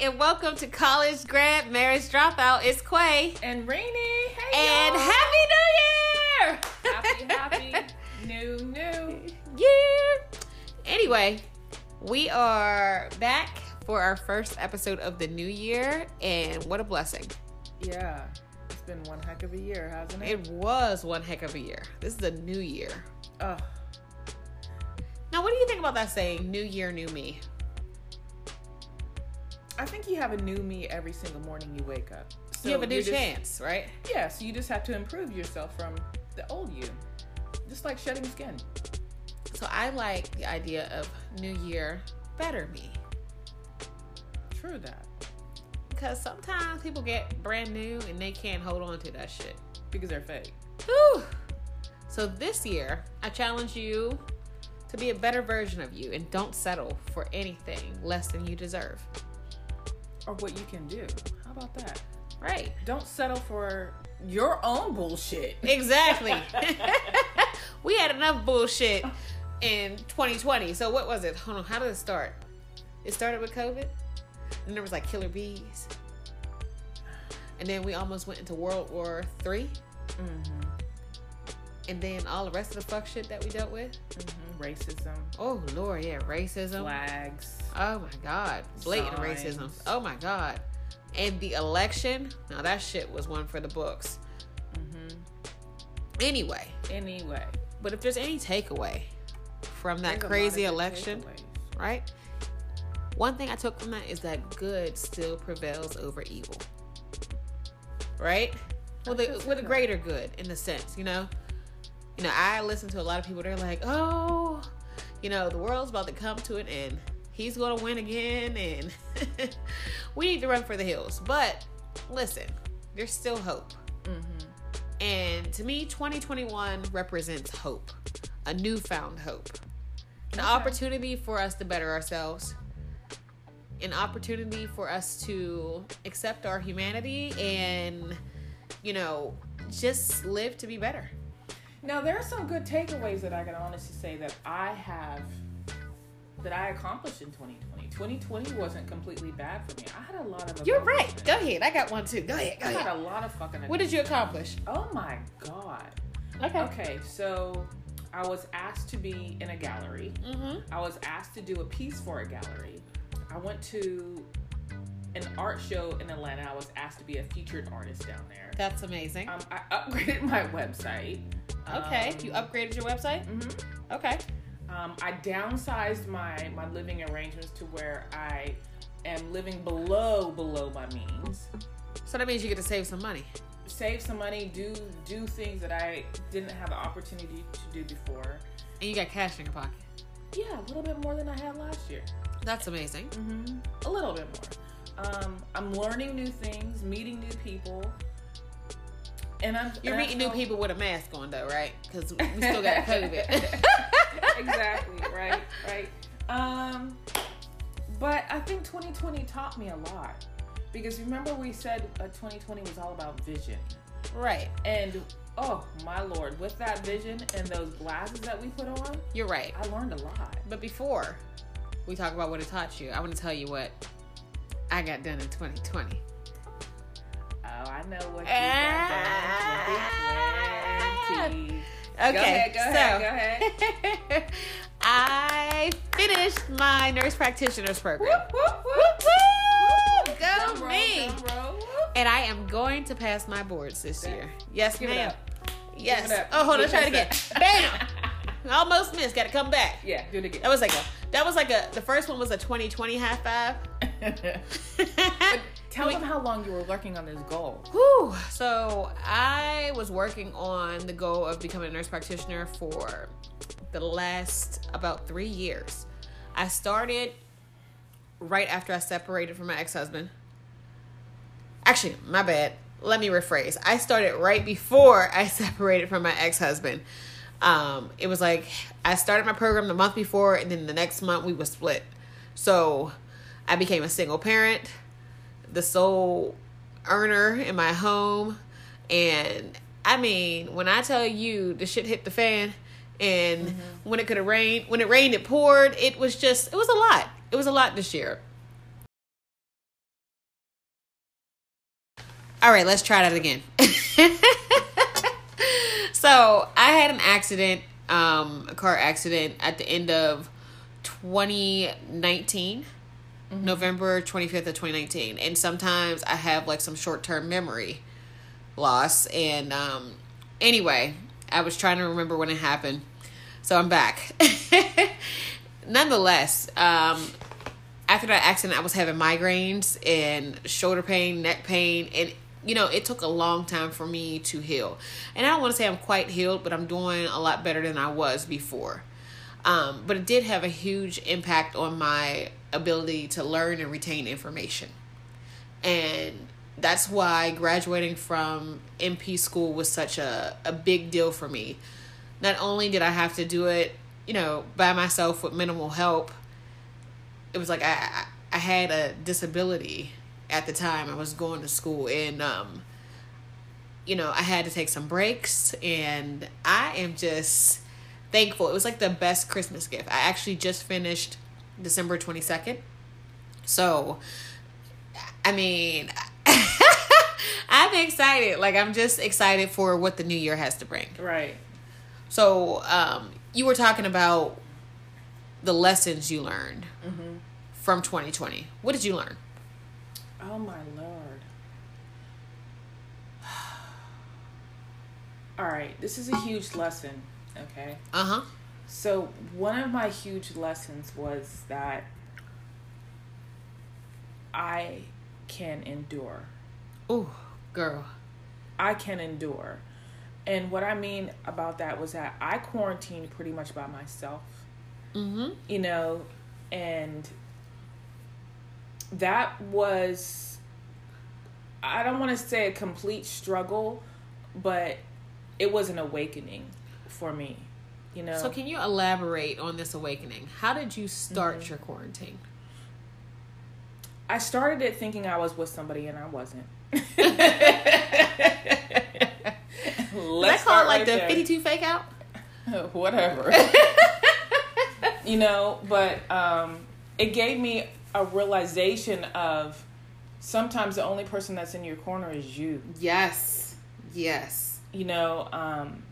and welcome to College Grad Marriage Dropout. It's Quay. And Rainy. Hey, And y'all. Happy New Year! happy, happy, new, new. Yeah. Anyway, we are back for our first episode of the new year, and what a blessing. Yeah, it's been one heck of a year, hasn't it? It was one heck of a year. This is a new year. Ugh. Now, what do you think about that saying, New Year, New Me? I think you have a new me every single morning you wake up. So you have a new you're just- chance, right? Yeah, so you just have to improve yourself from the old you. Just like shedding skin. So I like the idea of New Year, better me. True that. Because sometimes people get brand new and they can't hold on to that shit. Because they're fake. Whew. So this year, I challenge you to be a better version of you and don't settle for anything less than you deserve. Or what you can do. How about that? Right. Don't settle for your own bullshit. Exactly. we had enough bullshit in 2020. So what was it? Hold on. How did it start? It started with COVID. And there was like killer bees. And then we almost went into World War Three. Mm-hmm. And then all the rest of the fuck shit that we dealt with. Mm-hmm. Racism, Oh Lord, yeah, racism. flags. Oh my God. Blatant Signs. racism. Oh my God. And the election, now that shit was one for the books. Mm-hmm. Anyway, Anyway, but if there's any takeaway from that there's crazy election, takeaways. right? One thing I took from that is that good still prevails over evil. Right? With a, with a greater good in the sense, you know? You know, I listen to a lot of people, they're like, oh, you know, the world's about to come to an end. He's going to win again, and we need to run for the hills. But listen, there's still hope. Mm-hmm. And to me, 2021 represents hope, a newfound hope, an Okay. opportunity for us to better ourselves, an opportunity for us to accept our humanity and, you know, just live to be better. Now there are some good takeaways that I can honestly say that I have that I accomplished in 2020. 2020 wasn't completely bad for me. I had a lot of You're right. Go ahead. I got one too. Go ahead. Go I had a lot of fucking. What did you accomplish? Oh my god. Okay. Okay, so I was asked to be in a gallery. Mm-hmm. I was asked to do a piece for a gallery. I went to an art show in Atlanta. I was asked to be a featured artist down there. That's amazing. Um, I upgraded my website. Okay. Um, you upgraded your website? Mm-hmm. Okay. Um, I downsized my my living arrangements to where I am living below below my means. So that means you get to save some money. Save some money, do do things that I didn't have the opportunity to do before. And you got cash in your pocket. Yeah, a little bit more than I had last year. That's amazing. Mm-hmm. A little bit more. Um, I'm learning new things, meeting new people, and I'm You're and meeting new people with a mask on, though, right? Because we still got COVID. exactly. Right. Right. Um, but I think 2020 taught me a lot because remember we said uh, 2020 was all about vision, right. and oh my lord, with that vision and those glasses that we put on, You're right. I learned a lot. But before we talk about what it taught you, I want to tell you what I got done in 2020. Oh, I know what you Ah. got done in 2020. Okay. Go ahead, go so, ahead, go ahead. I finished my nurse practitioner's program. Whoop, whoop, whoop. Woo-hoo! Go roll, me! And I am going to pass my boards this year. Yes, Give it ma'am. up. Yes. Give it up. Oh, hold on. Try it again. Bam! Almost missed. Got to come back. Yeah, do it again. That was like a. That was like a. The first one was a 2020 high five. Tell them how long you were working on this goal. Whew. So I was working on the goal of becoming a nurse practitioner for the last about three years. I started right after I separated from my ex husband. Actually, my bad. Let me rephrase. I started right before I separated from my ex husband. Um, it was like I started my program the month before, and then the next month we were split. So I became a single parent, the sole earner in my home, and I mean, when I tell you the shit hit the fan, and when it could have rained, when it rained, it poured. It was just, it was a lot. It was a lot this year. All right, let's try that again. so I had an accident, um, a car accident at the end of 2019, Mm-hmm. November 25th of 2019. And sometimes I have like some short term memory loss. And um, anyway, I was trying to remember when it happened. So I'm back. Nonetheless, um, after that accident, I was having migraines and shoulder pain, neck pain, and you know, it took a long time for me to heal. And I don't want to say I'm quite healed, but I'm doing a lot better than I was before. Um, but it did have a huge impact on my ability to learn and retain information. And that's why graduating from NP school was such a, a big deal for me. Not only did I have to do it, you know, by myself with minimal help, it was like I, I, I had a disability at the time I was going to school and um you know, I had to take some breaks and I am just thankful. It was like the best Christmas gift. I actually just finished December 22nd. So, I mean, I'm excited. Like, I'm just excited for what the new year has to bring. Right. So, um, you were talking about the lessons you learned Mm-hmm. from 2020. What did you learn? Oh my lord. All right, this is a huge lesson, okay? Uh huh. So, one of my huge lessons was that I can endure. Ooh, girl. I can endure. And what I mean about that was that I quarantined pretty much by myself, Mm-hmm. you know, and that was, I don't want to say a complete struggle, but it was an awakening for me, you know. So, can you elaborate on this awakening? How did you start Mm-hmm. your quarantine? I started it thinking I was with somebody and I wasn't. Let's call it like the 52 fake out? whatever. you know, but um, it gave me a realization of sometimes the only person that's in your corner is you. Yes. Yes. You know, um,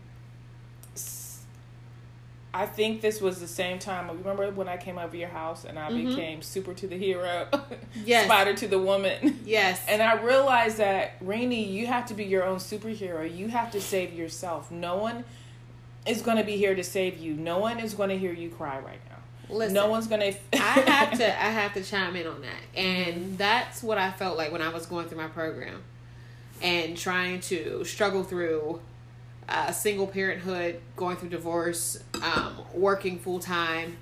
I think this was the same time. Remember when I came over your house and I Mhm. became super to the hero, Yes. spider to the woman. Yes. And I realized that, Rainy, you have to be your own superhero. You have to save yourself. No one is going to be here to save you. No one is going to hear you cry right now. Listen, no one's going to. I have to I have to chime in on that. And that's what I felt like when I was going through my program and trying to struggle through uh, single parenthood, going through divorce, um, working full time.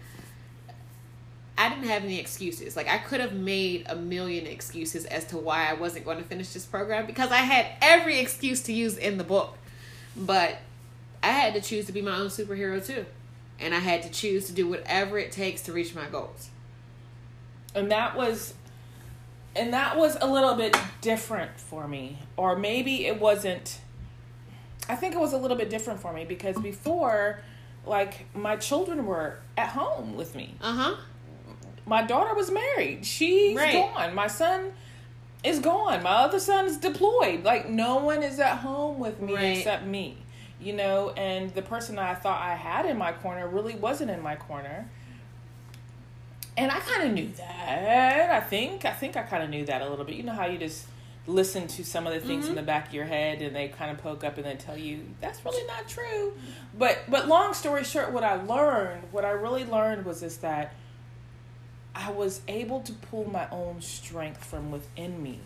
I didn't have any excuses. Like I could have made a million excuses as to why I wasn't going to finish this program because I had every excuse to use in the book. But I had to choose to be my own superhero too. And I had to choose to do whatever it takes to reach my goals. and that was and that was a little bit different for me or maybe it wasn't i think it was a little bit different for me because before like my children were at home with me Uh huh. my daughter was married she's Right. gone my son is gone my other son is deployed like no one is at home with me Right. except me you know and the person i thought i had in my corner really wasn't in my corner and I kind of knew that. I think I think I kind of knew that a little bit. You know how you just listen to some of the things in mm-hmm. the back of your head, and they kind of poke up and then tell you that's really not true. But but long story short, what I learned, what I really learned was is that I was able to pull my own strength from within me.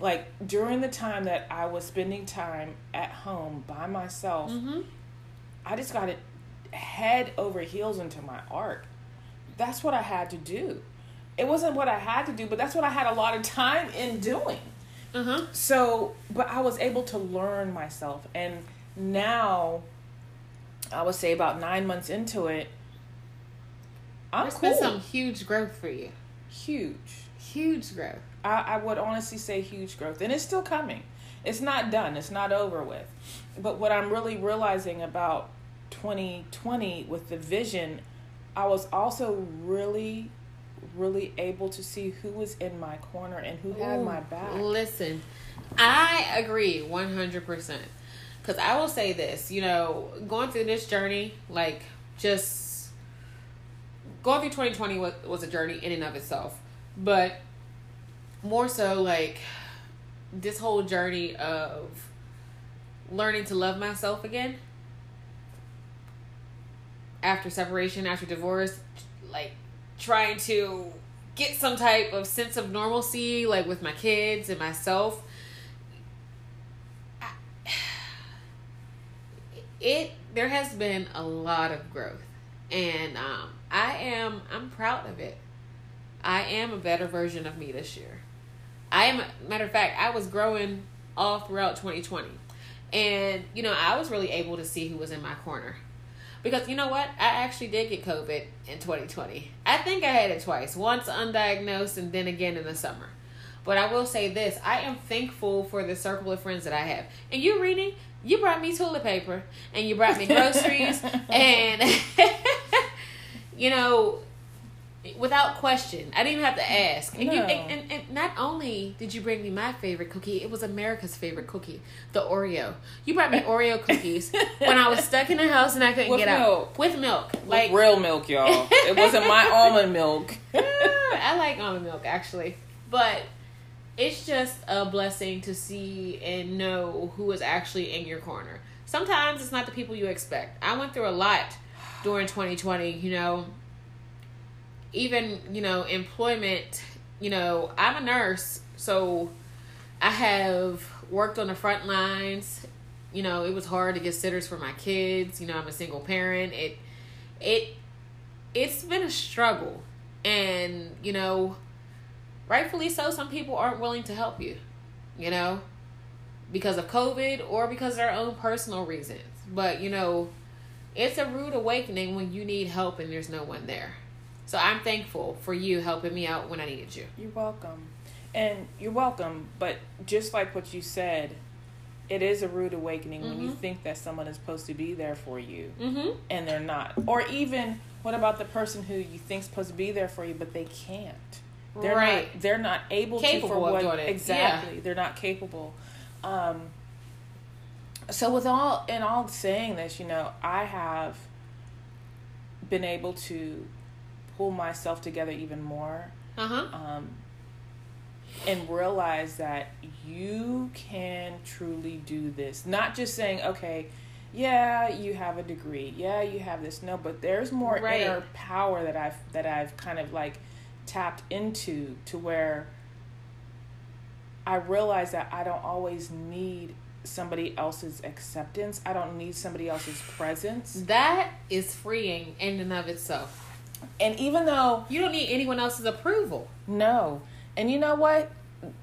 Like during the time that I was spending time at home by myself, Mm-hmm. I just got it head over heels into my art. That's what I had to do. It wasn't what I had to do, but that's what I had a lot of time in doing. Huh. So, but I was able to learn myself. And now, I would say about nine months into it, I'm There's cool. been some huge growth for you. Huge. Huge growth. I, I would honestly say huge growth. And it's still coming. It's not done. It's not over with. But what I'm really realizing about 2020 with the vision, I was also really really able to see who was in my corner and who had Ooh, my back. Listen, I agree 100%. Because I will say this, you know, going through this journey, like, just going through 2020 was, was a journey in and of itself. But more so, like, this whole journey of learning to love myself again after separation, after divorce, like, trying to get some type of sense of normalcy, like with my kids and myself. It there has been a lot of growth, and um, I am I'm proud of it. I am a better version of me this year. I am matter of fact, I was growing all throughout 2020, and you know I was really able to see who was in my corner. Because you know what? I actually did get COVID in 2020. I think I had it twice. Once undiagnosed and then again in the summer. But I will say this I am thankful for the circle of friends that I have. And you, Reading, you brought me toilet paper and you brought me groceries. and, you know, without question. I didn't even have to ask. And, No. you, and, and, and not only did you bring me my favorite cookie, it was America's favorite cookie, the Oreo. You brought me Oreo cookies when I was stuck in the house and I couldn't With get milk. out. With milk. Like Like real milk, y'all. It wasn't my almond milk. I like almond milk actually. But it's just a blessing to see and know who is actually in your corner. Sometimes it's not the people you expect. I went through a lot during 2020, you know. Even, you know, employment, you know, I'm a nurse, so I have worked on the front lines. You know, it was hard to get sitters for my kids. You know, I'm a single parent. It it it's been a struggle. And, you know, rightfully so, some people aren't willing to help you, you know, because of COVID or because of their own personal reasons. But, you know, it's a rude awakening when you need help and there's no one there. So I'm thankful for you helping me out when I needed you. You're welcome. And you're welcome, but just like what you said, it is a rude awakening when you Mhm. think that someone is supposed to be there for you Mm-hmm. and they're not. Or even what about the person who you think's supposed to be there for you but they can't. They're Right. not they're not able Capable to for of what doing it. exactly. They're not capable. Um so with all in all saying this, you know, I have been able to pull myself together even more Uh huh. um, and realize that you can truly do this. Not just saying, okay, yeah, you have a degree, yeah, you have this. No, but there's more Right. inner power that I've that I've kind of like tapped into to where I realize that I don't always need somebody else's acceptance. I don't need somebody else's presence. That is freeing in and of itself. And even though You don't need anyone else's approval. No. And you know what?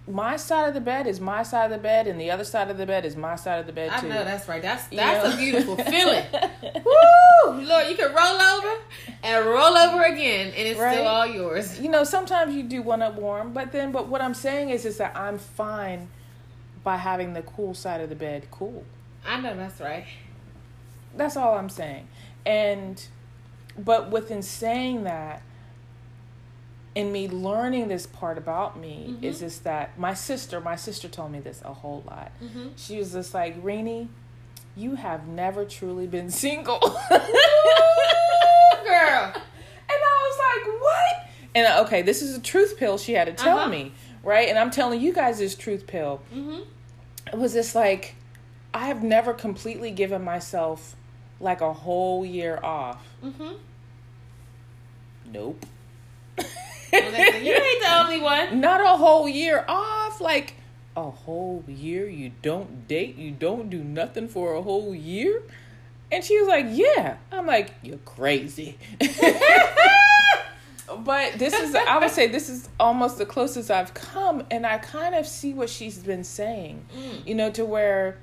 My side of the bed is my side of the bed, and the other side of the bed is my side of the bed too. I know that's right. That's You that's know? a beautiful feeling. Woo! Lord, you can roll over and roll over again, and it's Right? still all yours. you know, sometimes you do want it warm, but then, but what I'm saying is, is that I'm fine by having the cool side of the bed cool. I know that's right. That's all I'm saying. And, but within saying that, in me learning this part about me, Mhm. is just that my sister, my sister told me this a whole lot. Mm-hmm. She was just like, Rini, you have never truly been single. Girl, And I was like, what? And uh, okay, this is a truth pill she had to tell Uh-huh. me, right? And I'm telling you guys this truth pill. mm-hmm. It was just like, I have never completely given myself like a whole year off. Mm-hmm. Nope. Well, you ain't the only one. Not a whole year off. Like, a whole year you don't date, you don't do nothing for a whole year? And she was like, Yeah. I'm like, You're crazy. but this is, I would say, this is almost the closest I've come. And I kind of see what she's been saying, Mm. you know, to where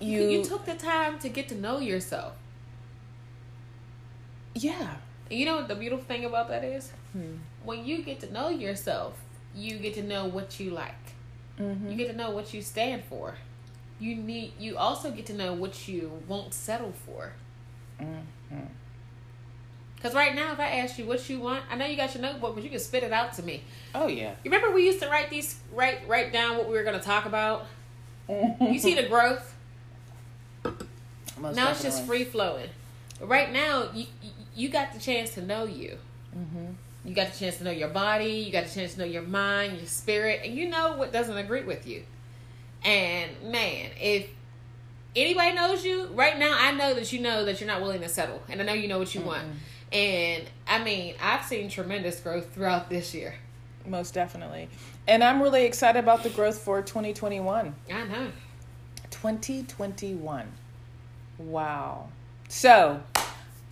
you, You took the time to get to know yourself. yeah. You know what the beautiful thing about that is? Hmm. When you get to know yourself, you get to know what you like. Mhm. You get to know what you stand for. You need. You also get to know what you won't settle for. Mhm. Because right now, if I ask you what you want, I know you got your notebook, but you can spit it out to me. Oh yeah. You remember we used to write these, write write down what we were going to talk about. You see the growth. Most now it's just free flowing. But right now, you you- got the chance to know you. Mm-hmm. You got the chance to know your body. You got the chance to know your mind, your spirit, and you know what doesn't agree with you. And man, if anybody knows you right now, I know that you know that you're not willing to settle, and I know you know what you want. And I mean, I've seen tremendous growth throughout this year. Most definitely. And I'm really excited about the growth for 2021. I know. 2021. Wow. So,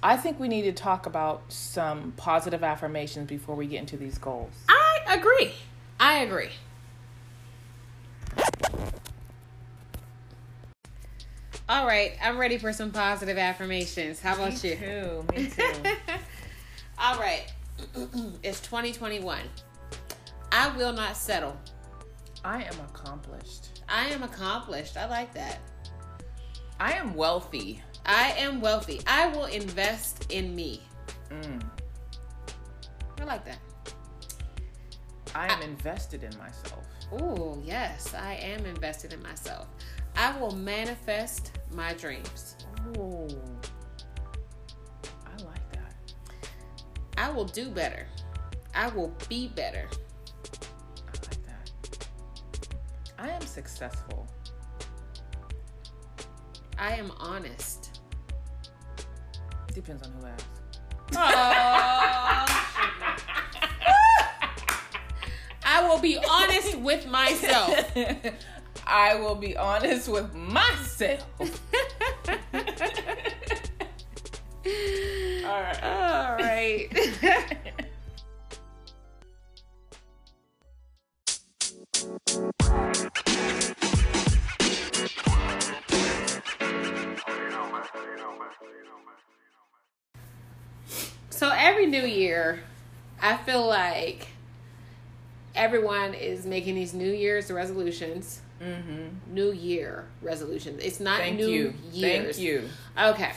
I think we need to talk about some positive affirmations before we get into these goals. I agree. I agree. All right, I'm ready for some positive affirmations. How about you? too. Me too. All right. it's 2021. I will not settle. I am accomplished. I am accomplished. I like that. I am wealthy. I am wealthy. I will invest in me. Mm. I like that. I am invested in myself. Oh, yes, I am invested in myself. I will manifest my dreams. Oh. I like that. I will do better. I will be better. I like that. I am successful. I am honest. Depends on who asks. I will be honest with myself. I will be honest with myself. All right. All right. so every new year, I feel like everyone is making these New Year's resolutions. Mm-hmm. New Year resolutions. It's not Thank New you. Year's. Thank you. Okay.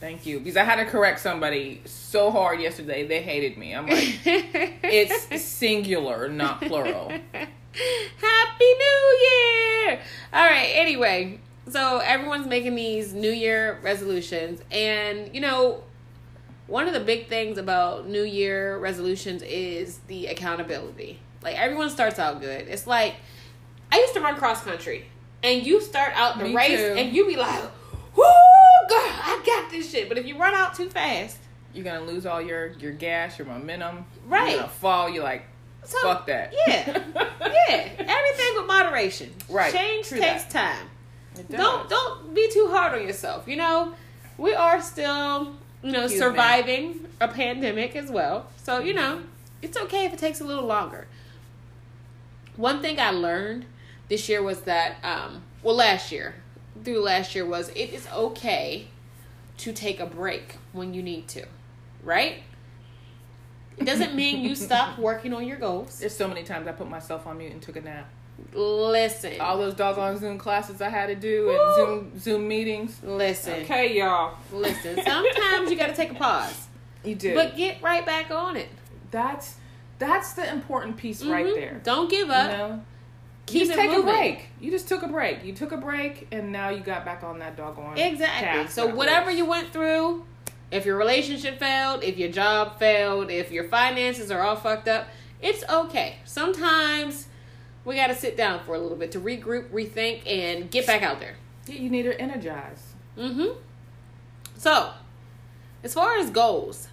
Thank you. Because I had to correct somebody so hard yesterday. They hated me. I'm like, it's singular, not plural. Happy New Year! All right, anyway, so everyone's making these New Year resolutions, and you know, one of the big things about New Year resolutions is the accountability. Like, everyone starts out good. It's like, I used to run cross country, and you start out the Me race, too. and you be like, whoo, girl, I got this shit. But if you run out too fast, You're gonna lose all your your gas, your momentum. Right. You're gonna fall. You're like, so, fuck that. Yeah, yeah. Everything with moderation. Right, Change true takes that. time. It does. don't don't be too hard on yourself. You know, we are still you know me. surviving a pandemic as well. So you know, it's okay if it takes a little longer. One thing I learned this year was that um well last year through last year was it is okay to take a break when you need to, right? It doesn't mean you stop working on your goals. There's so many times I put myself on mute and took a nap. Listen, All those doggone Zoom classes I had to do Woo. and Zoom Zoom meetings. listen, Okay, y'all. listen. Sometimes you got to take a pause. You do. But get right back on it. that's that's the important piece right Mhm. there. Don't give You up. know, Keep you take moving. a break. You just took a break. You took a break, and now you got back on that doggone Exactly. So whatever you went through, if your relationship failed, if your job failed, if your finances are all fucked up, it's okay. Sometimes we got to sit down for a little bit to regroup, rethink, and get back out there. Yeah, you need to energize. Mm-hmm. So, as far as goals,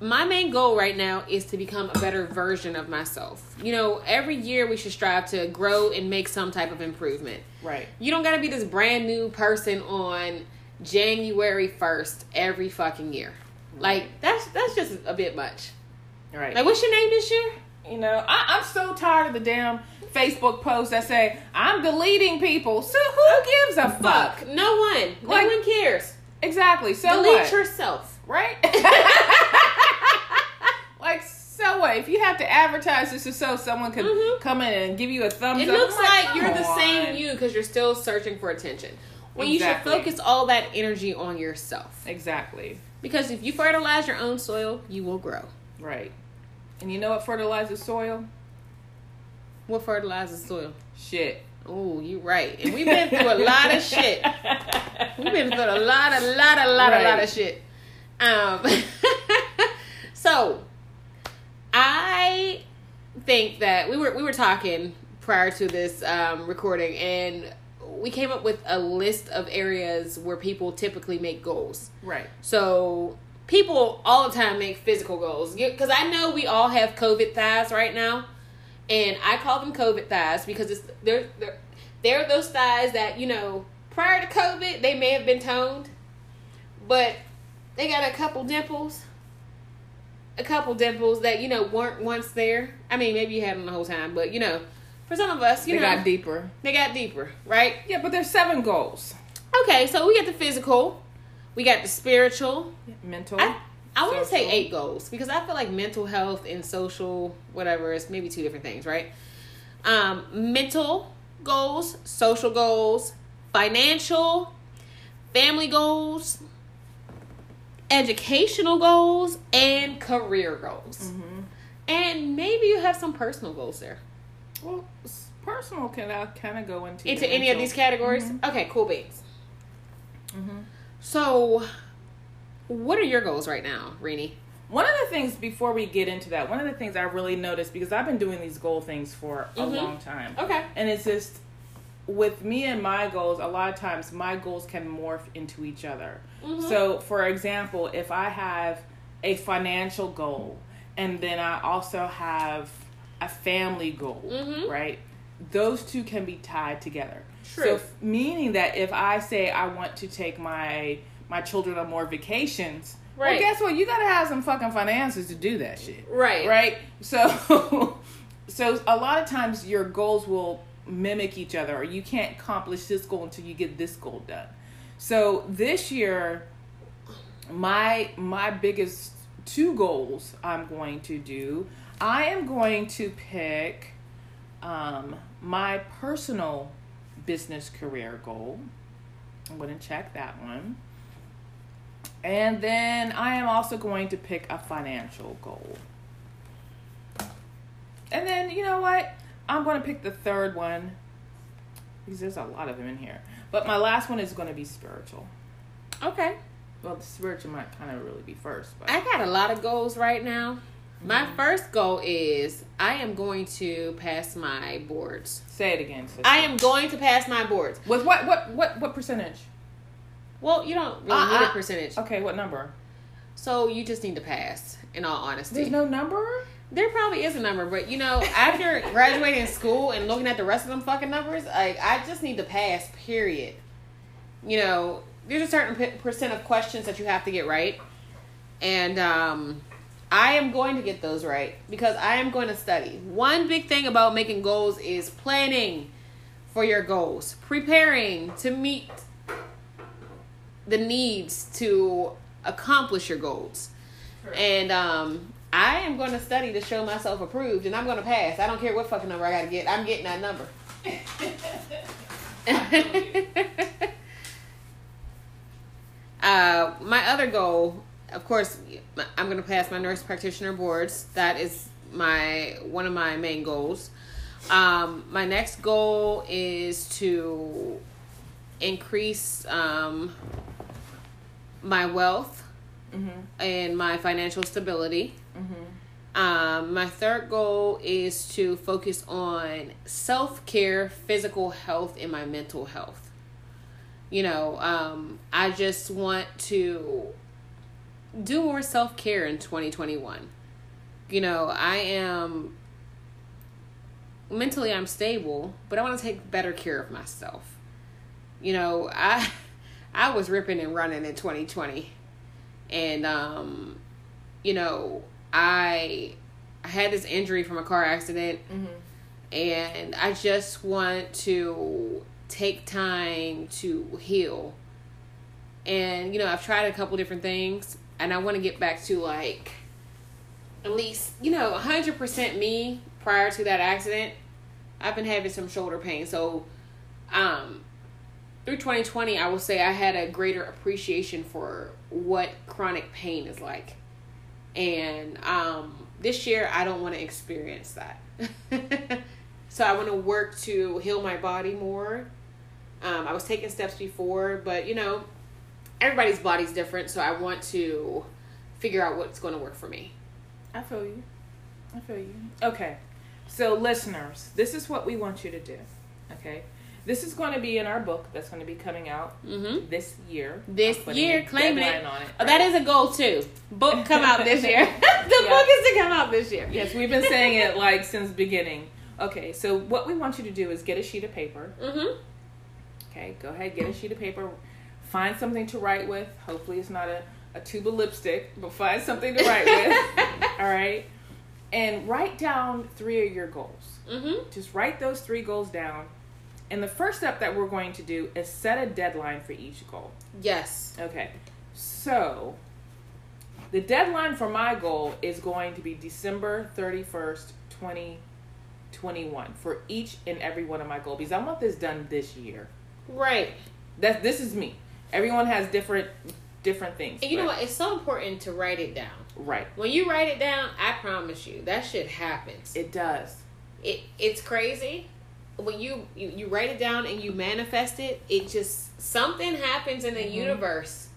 my main goal right now is to become a better version of myself. You know, every year we should strive to grow and make some type of improvement. Right. You don't got to be this brand new person on January 1st every fucking year. Like that's that's just a bit much. Right. Like what's your name this year? You know, I, I'm so tired of the damn Facebook posts that say I'm deleting people. So who gives a fuck? No one. No Like- one cares. Exactly. So Delete what? yourself. right? like so what? If you have to advertise this so someone could Mhm. come in and give you a thumbs It up, it looks I'm like you're the same you because you're still searching for attention. When you should focus all that energy on yourself. Exactly. Because if you fertilize your own soil, you will grow. Right. And you know what fertilizes soil? What fertilizes soil? Shit. Oh, you're right. And we've been through a lot of shit. We've been through a lot, a lot, a lot, Right. a lot of shit. Um, so I think that we were we were talking prior to this um, recording, and we came up with a list of areas where people typically make goals. Right. So people all the time make physical goals because I know we all have COVID thighs right now, and I call them COVID thighs because it's they're they're they're those thighs that you know prior to COVID they may have been toned, but they got a couple dimples. A couple dimples that you know weren't once there. I mean, maybe you had them the whole time, but you know, for some of us, you they know, got deeper. they got deeper, right? Yeah, but there's seven goals. Okay, so we get the physical, we got the spiritual, Mental. I, I to say eight goals because I feel like mental health and social whatever is maybe two different things, right? Um, mental goals, social goals, financial, family goals, educational goals, and career goals. hmm And maybe you have some personal goals there. Well, personal can uh, kind of go into Into any of these categories? Okay, cool beans. So, what are your goals right now, Rini? One of the things before we get into that, one of the things I really noticed because I've been doing these goal things for a Mhm. long time. Okay. And it's just with me and my goals, a lot of times my goals can morph into each other. Mhm. So, for example, if I have a financial goal and then I also have a family goal, Mhm. right? Those two can be tied together. True. So, meaning that if I say I want to take my my children on more vacations, Right. well, guess what? You got to have some fucking finances to do that shit Right. right so so a lot of times your goals will mimic each other or you can't accomplish this goal until you get this goal done so this year my my biggest two goals i'm going to do i am going to pick um, my personal business career goal i'm going to check that one and then I am also going to pick a financial goal. And then, you know what? I'm going to pick the third one because there's a lot of them in here. But my last one is going to be spiritual. Okay. Well, the spiritual might kind of really be first, but I got a lot of goals right now. My first goal is I am going to pass my boards. say it again. Sister. I am going to pass my boards. with what what what what percentage? Well, you don't really Uh, need a percentage. Okay, what number? So you just need to pass, in all honesty. There's no number. there probably is a number, but you know, after graduating school and looking at the rest of them fucking numbers, like I just need to pass, period. You know, there's a certain percent of questions that you have to get right. And um I am going to get those right because I am going to study. One big thing about making goals is planning for your goals, preparing to meet the needs to accomplish your goals. And um, I am going to study to show myself approved, and I'm going to pass. I don't care what fucking number I got to get. I'm getting that number. uh, my other goal, of course, I'm going to pass my nurse practitioner boards. That is my one of my main goals. Um, my next goal is to increase um, my wealth Mm-hmm. and my financial stability. Mm-hmm. Um, my third goal is to focus on self care, physical health, and my mental health. You know, um, I just want to do more self care in 2021. You know, I am mentally I'm stable, but I want to take better care of myself. You know, I I was ripping and running in 2020. And um you know, I I had this injury from a car accident Mm-hmm. and I just want to take time to heal. And you know, I've tried a couple different things and I want to get back to like at least, you know, 100% me prior to that accident. I've been having some shoulder pain. So um through 2020, I will say I had a greater appreciation for what chronic pain is like. And um, this year, I don't want to experience that. so I want to work to heal my body more. Um, I was taking steps before, but you know, everybody's body's different, so I want to figure out what's going to work for me. I feel you. I feel you. Okay. So, listeners, this is what we want you to do. Okay. This is going to be in our book that's going to be coming out Mm-hmm. this year. This year, claiming it. it Oh, that is a goal too. Book come out this year. the Yeah. book is to come out this year. Yes, we've been saying it like since beginning. Okay, so what we want you to do is get a sheet of paper. Mm-hmm. Okay, go ahead, get a sheet of paper. Find something to write with. Hopefully, it's not a, a tube of lipstick, but find something to write with. All right. And write down three of your goals. Mm-hmm. Just write those three goals down. And the first step that we're going to do is set a deadline for each goal. Yes. Okay. So, the deadline for my goal is going to be December 31st, 2021 for each and every one of my goals because I want this done this year. Right. That this is me. Everyone has different different things. And you know what? It's so important to write it down. Right. When you write it down, I promise you, that shit happens. It, does. it it's crazy. When you, you you write it down and you manifest it, it just something happens in the Mhm. universe,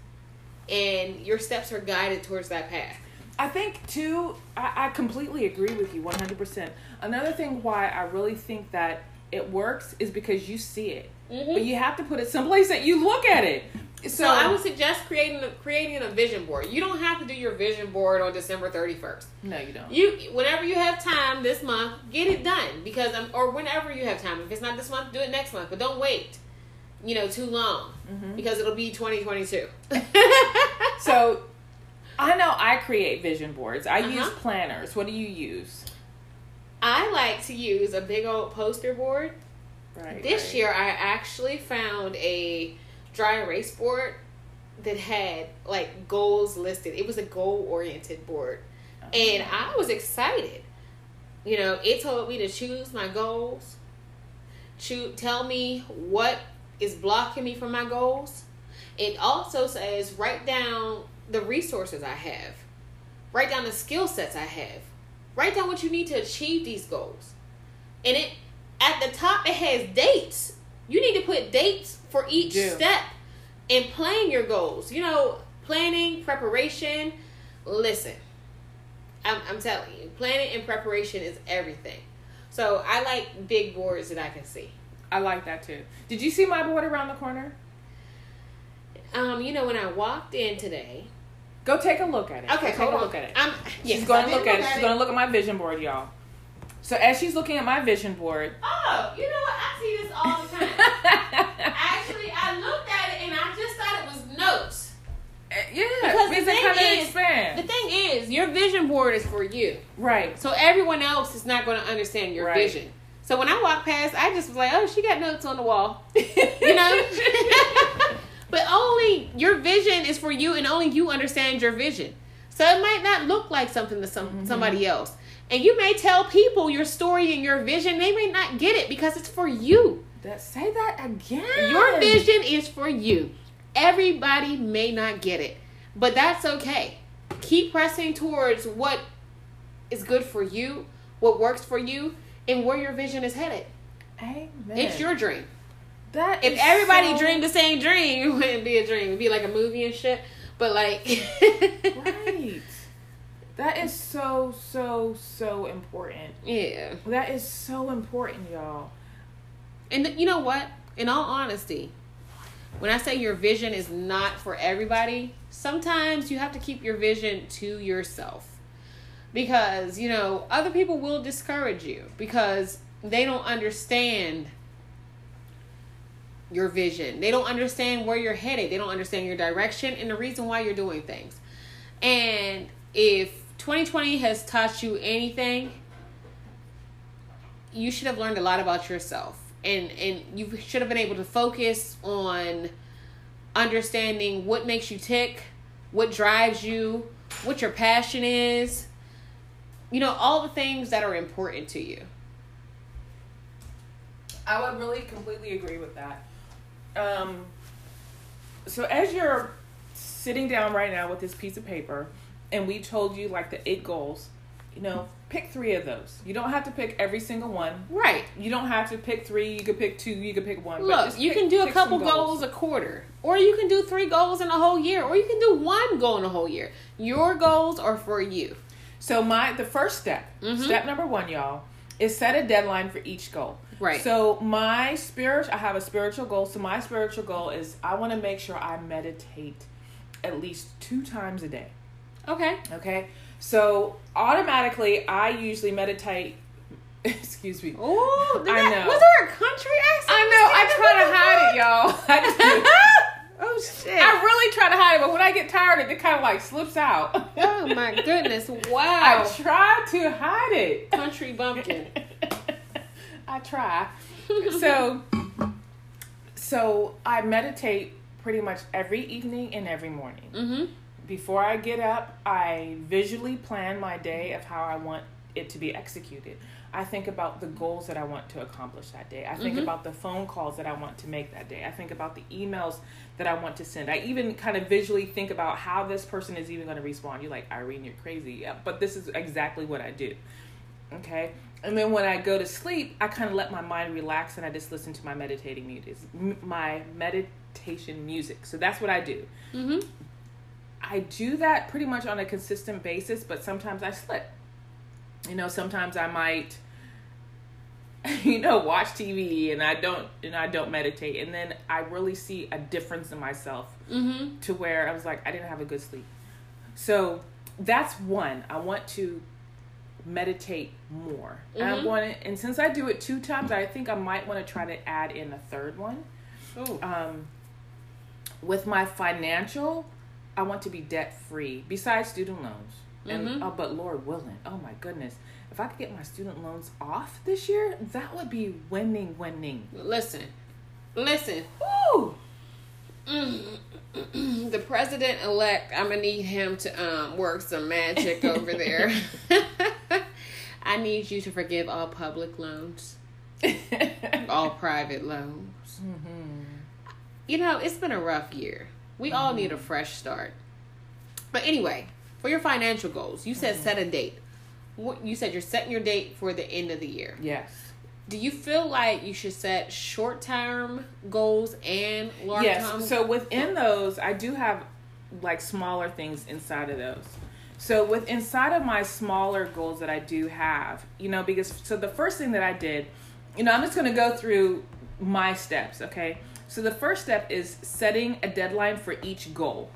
and your steps are guided towards that path. I think too. I, I completely agree with you one hundred percent. Another thing why I really think that it works is because you see it, Mm-hmm. but you have to put it someplace that you look at it. So, So I would suggest creating a, creating a vision board. You don't have to do your vision board on December thirty first. no, you don't. You whenever you have time this month, get it done because um, or whenever you have time. If it's not this month, do it next month, but don't wait. You know, too long Mhm. because it'll be 2022. So I know I create vision boards. I use Uh-huh. planners. What do you use? I like to use a big old poster board. Right. This right. year, I actually found a dry erase board that had like goals listed. It was a goal oriented board. Uh-huh. And I was excited. You know, it told me to choose my goals. Choose, tell me what is blocking me from my goals. It also says write down the resources I have. Write down the skill sets I have. Write down what you need to achieve these goals. And it at the top it has dates. You need to put dates for each do. step and plan your goals. You know, planning, preparation. Listen, I'm, I'm telling you, planning and preparation is everything. So I like big boards that I can see. I like that too. Did you see my board around the corner? Um, you know, when I walked in today, Go take a look at it. okay, Go take a on. look at it. I'm, yes, she's gonna did look at it. She's going to look at my vision board, y'all. So as she's looking at my vision board, Oh, you know what? I see this all the time. Actually, I looked at it and I just thought it was notes. yeah, Because the thing is- expand. The thing is, your vision board is for you. right. So everyone else is not going to understand your Right. vision. So when I walked past, I just was like, "Oh, she got notes on the wall," you know. but only your vision is for you, and only you understand your vision. So it might not look like something to some Mm-hmm. somebody else, and you may tell people your story and your vision. They may not get it because it's for you. That, say that again. Your vision is for you. Everybody may not get it, but that's okay. Keep pressing towards what is good for you, what works for you, and where your vision is headed. Amen. It's your dream. That If everybody so- dreamed the same dream, it wouldn't be a dream. It'd be like a movie and shit. But like, right. That is so so so important. yeah. That is so important, y'all. And th- you know what? In all honesty, when I say your vision is not for everybody, sometimes you have to keep your vision to yourself. Because, you know, other people will discourage you because they don't understand your vision. They don't understand where you're headed. They don't understand your direction and the reason why you're doing things. And if 2020 has taught you anything, you should have learned a lot about yourself. And and you should have been able to focus on understanding what makes you tick what drives you what your passion is. You know all the things that are important to you. I would really completely agree with that. um, so as you're sitting down right now with this piece of paper, and we told you like the eight goals, you know, pick three of those. You don't have to pick every single one. Right. You don't have to pick three. You could pick two. You could pick one. Look, you pick- can do a couple goals. a quarter, or you can do three goals in a whole year, or you can do one goal in a whole year. Your goals are for you. So my the first step, Mhm. step number one, y'all, is set a deadline for each goal. Right. So my spirit, I have a spiritual goal. So my spiritual goal is I want to make sure I meditate at least two times a day. Okay. Okay. So automatically, I usually meditate. Excuse me. Oh, I know. Was there a country accent? I know. I try to hide it, y'all. Oh shit! I really try to hide it, but when I get tired, it kind of like slips out. oh my goodness! Wow. I try to hide it. country bumpkin. I try. So, so I meditate pretty much every evening and every morning. Mm-hmm. Before I get up, I visually plan my day of how I want it to be executed. I think about the goals that I want to accomplish that day. I think Mhm. about the phone calls that I want to make that day. I think about the emails that I want to send. I even kind of visually think about how this person is even going to respond. You're like, Irene, you're crazy. Yeah, but this is exactly what I do. Okay. And then when I go to sleep, I kind of let my mind relax and I just listen to my meditating music, my meditation music. So that's what I do. Mm-hmm. I do that pretty much on a consistent basis, but sometimes I slip. You know, sometimes I might you know watch TV and I don't and I don't meditate and then I really see a difference in myself Mm-hmm. to where I was like I didn't have a good sleep. So that's one. I want to meditate more. And I Mhm. want to, and since I do it two times, I think I might want to try to add in a third one Oh. um, with my financial, I want to be debt free. Besides student loans, and Mhm. oh, but Lord willing, oh my goodness, if I could get my student loans off this year, that would be winning, winning. Listen, listen. Woo! Mm. the president elect. I'm gonna need him to um work some magic over there. I need you to forgive all public loans, all private loans. Mhm. You know, it's been a rough year. We all need a fresh start. But anyway, for your financial goals, you said set a date. What you said you're setting your date for the end of the year. Yes. Do you feel like you should set short term goals and long term? Yes. So within those, I do have like smaller things inside of those. So with inside of my smaller goals that I do have, you know, because so the first thing that I did, you know, I'm just going to go through my steps, okay? So the first step is setting a deadline for each goal.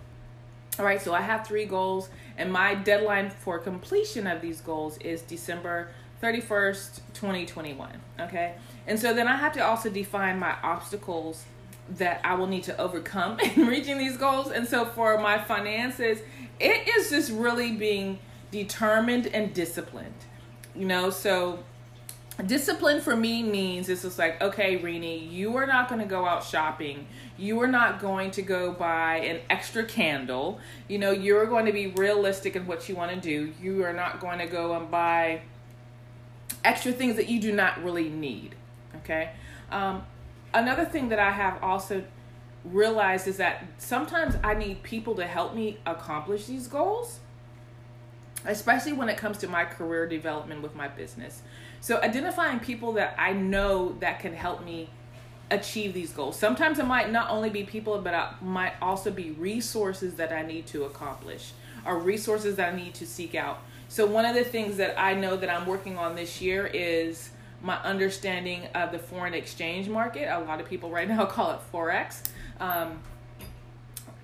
All right, so I have three goals, and my deadline for completion of these goals is December 31st, 2021. Okay, and so then I have to also define my obstacles that I will need to overcome in reaching these goals. And so for my finances, it is just really being determined and disciplined. You know, so discipline for me means it's just like okay Rini, you are not going to go out shopping. You are not going to go buy an extra candle. You know you're going to be realistic in what you want to do. You are not going to go and buy extra things that you do not really need okay? Um, another thing that i have also realized is that sometimes i need people to help me accomplish these goals especially when it comes to my career development with my business. So identifying people that I know that can help me achieve these goals. Sometimes it might not only be people, but it might also be resources that I need to accomplish or resources that I need to seek out. So one of the things that I know that I'm working on this year is my understanding of the foreign exchange market. A lot of people right now call it forex. Um,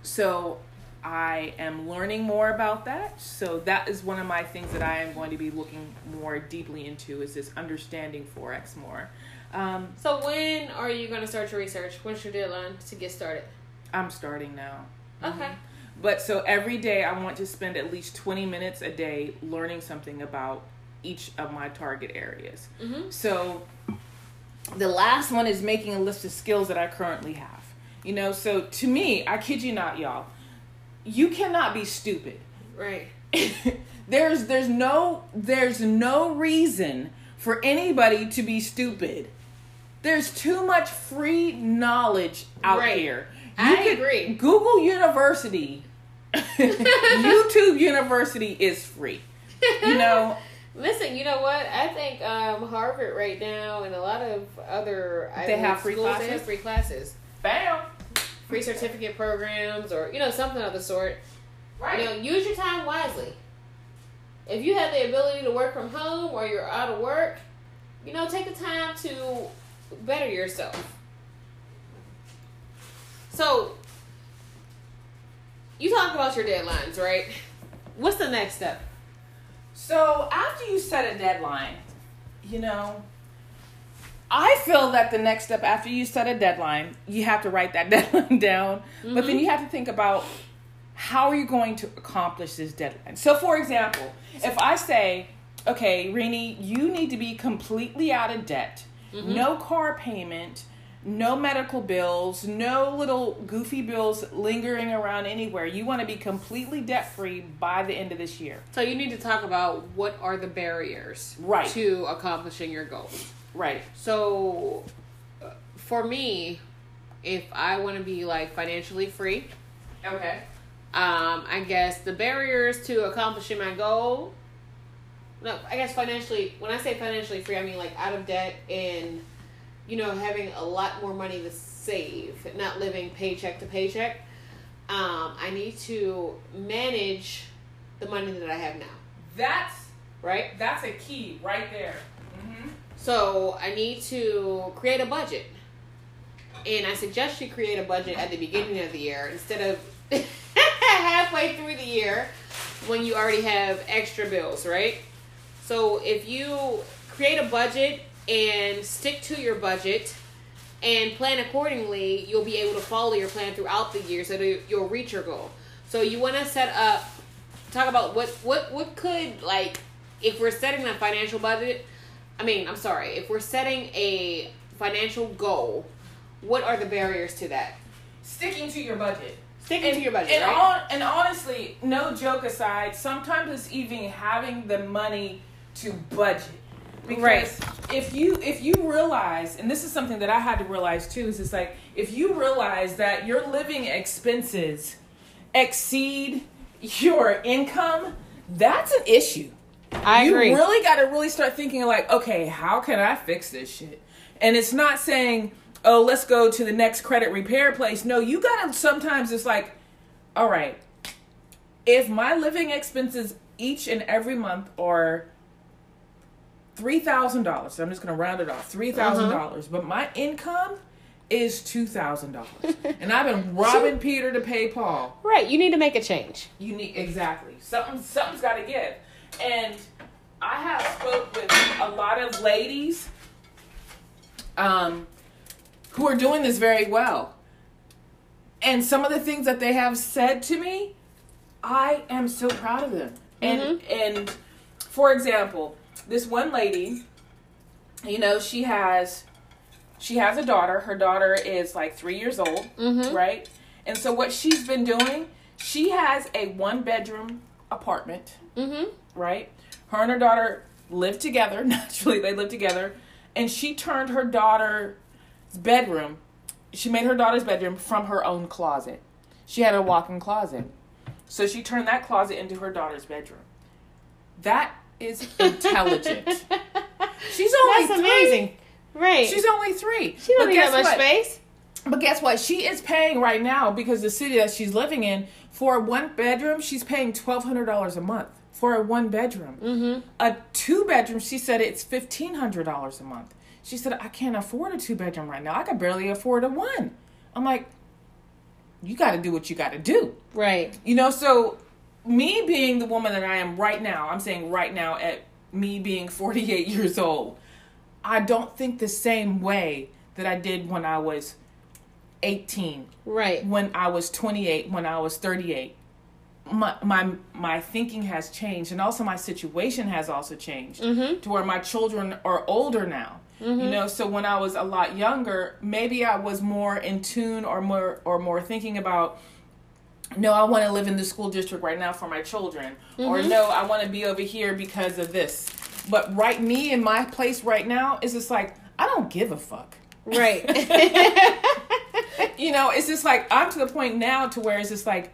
so I am learning more about that. So that is one of my things that I am going to be looking more deeply into is this understanding forex more. Um, So when are you going to start your research? When's your deadline to get started? I'm starting now. Okay. But so every day I want to spend at least 20 minutes a day learning something about each of my target areas. Mm-hmm. So the last one is making a list of skills that I currently have. You know, so to me, I kid you not, y'all, you cannot be stupid. Right. there's there's no there's no reason for anybody to be stupid. There's too much free knowledge out Right. here. I could- agree. Google University, YouTube University is free. You know, Listen, you know what? I think um, Harvard right now and a lot of other Ivy They have free schools, They classes? have free classes, bam. Free certificate programs, or you know something of the sort. Right. You know, use your time wisely. If you have the ability to work from home or you're out of work, you know, take the time to better yourself. So, you talk about your deadlines, right? What's the next step? So after you set a deadline, you know, I feel that the next step after you set a deadline, you have to write that deadline down, but then mm-hmm. you have to think about how are you going to accomplish this deadline. So for example, if I say, okay, Rini, you need to be completely out of debt, mm-hmm. no car payment, no medical bills, no little goofy bills lingering around anywhere. You want to be completely debt free by the end of this year. So you need to talk about what are the barriers Right. to accomplishing your goals. Right. So uh, for me, if I want to be like financially free, Okay. um, I guess the barriers to accomplishing my goal. No, I guess financially. When I say financially free, I mean like out of debt and you know having a lot more money to save, not living paycheck to paycheck. Um, I need to manage the money that I have now, That's right? that's a key right there. So I need to create a budget. And I suggest you create a budget at the beginning of the year instead of halfway through the year when you already have extra bills, right? So if you create a budget and stick to your budget and plan accordingly, you'll be able to follow your plan throughout the year so that you'll reach your goal. So you want to set up talk about what what what could like if we're setting a financial budget i mean i'm sorry if we're setting a financial goal what are the barriers to that Sticking to your budget. sticking to your budget and, right hon- and honestly, no joke aside, sometimes it's even having the money to budget. Because Right. if you if you realize, and this is something that I had to realize too, is it's like if you realize that your living expenses exceed your income, that's an issue. I you agree really got to really start thinking like, okay, how can I fix this shit? And it's not saying, oh, let's go to the next credit repair place. No, you got to sometimes it's like, all right, if my living expenses each and every month are three thousand dollars, I'm just gonna round it off, three dollars, uh-huh. but my income is two thousand dollars, and I've been robbing Peter to pay Paul. right you need to make a change You need exactly something. Something's got to give, and I have spoke with a lot of ladies, um, who are doing this very well. And some of the things that they have said to me, I am so proud of them. And and for example, this one lady, you know, she has she has a daughter. Her daughter is like three years old, Mhm. right? And so what she's been doing, she has a one bedroom apartment, mm-hmm right? Her and her daughter lived together. Naturally, they lived together. And she turned her daughter's bedroom, she made her daughter's bedroom from her own closet. She had a walk in closet. So she turned that closet into her daughter's bedroom. That is intelligent. She's only that's three. amazing right She's only three. she don't But need that much what? space But guess what? She is paying right now because the city that she's living in for a one bedroom, she's paying twelve hundred dollars a month for a one bedroom. mm-hmm A two bedroom, she said it's fifteen hundred dollars a month. She said I can't afford a two bedroom right now. I can barely afford a one. I'm like, you got to do what you got to do. right You know, so me being the woman that I am right now, I'm saying right now at me being 48 years old, I don't think the same way that I did when I was 18, right when I was 28, when I was 38. My my my thinking has changed and also my situation has also changed Mhm. to where my children are older now. You know, so when I was a lot younger, maybe I was more in tune or more or more thinking about no, I want to live in the school district right now for my children, or no, I want to be over here because of this. But right, me in my place right now is just like I don't give a fuck. Right. you know, it's just like I'm to the point now to where it's just like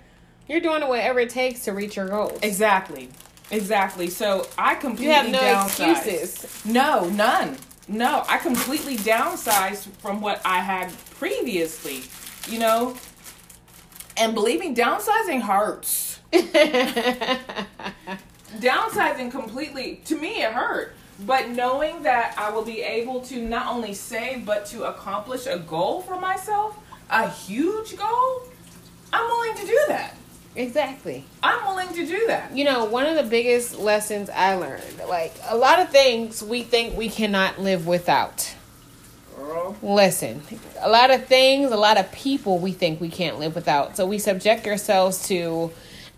You're doing whatever it takes to reach your goals. exactly, exactly. So I completely You have no downsized. excuses. No, none. No, I completely downsized from what I had previously. You know, and believe me, downsizing hurts. downsizing completely to me it hurt but knowing that i will be able to not only save but to accomplish a goal for myself a huge goal i'm willing to do that exactly. i'm willing to do that You know, one of the biggest lessons I learned, like a lot of things we think we cannot live without. girl Listen, a lot of things, a lot of people we think we can't live without. So we subject ourselves to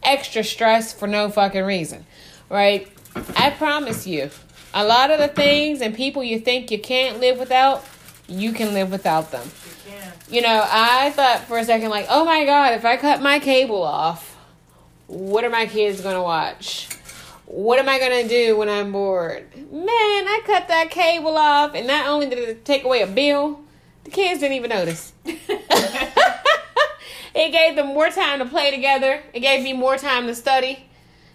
extra stress for no fucking reason, right? I promise you, a lot of the things and people you think you can't live without, you can live without them. You know, I thought for a second, like, oh my god, if I cut my cable off, what are my kids gonna watch? What am I gonna do when I'm bored? Man, I cut that cable off, and not only did it take away a bill, the kids didn't even notice. it gave them more time to play together. It gave me more time to study.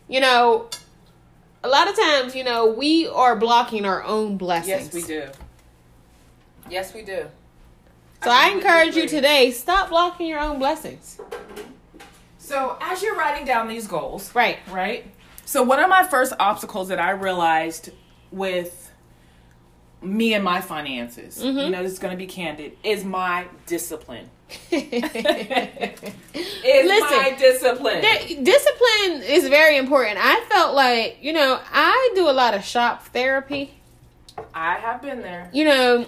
You know, a lot of times, you know, we are blocking our own blessings. yes we do yes we do So I, completely encourage you today, stop blocking your own blessings. Mm-hmm. So as you're writing down these goals Right. right? So one of my first obstacles that I realized with me and my finances, Mm-hmm. you know, this is going to be candid, is my discipline. Is Listen, my discipline. Di- discipline is very important. I felt like, you know, I do a lot of shop therapy. I have been there. You know,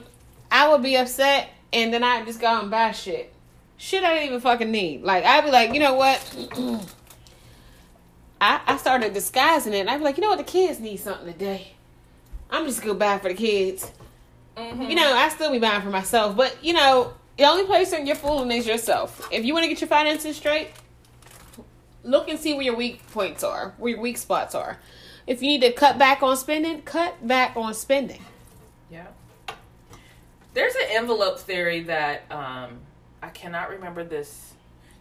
I would be upset and then I'd just go and buy shit. Shit I didn't even fucking need. Like, I'd be like, you know what? I, I started disguising it and I'd be like, you know what? The kids need something today. I'm just gonna go buy for the kids. Mhm. You know, I still be buying for myself, but you know, the only person you're fooling is yourself. If you want to get your finances straight, look and see where your weak points are, where your weak spots are. If you need to cut back on spending, cut back on spending. Yeah. There's an envelope theory that um I cannot remember this.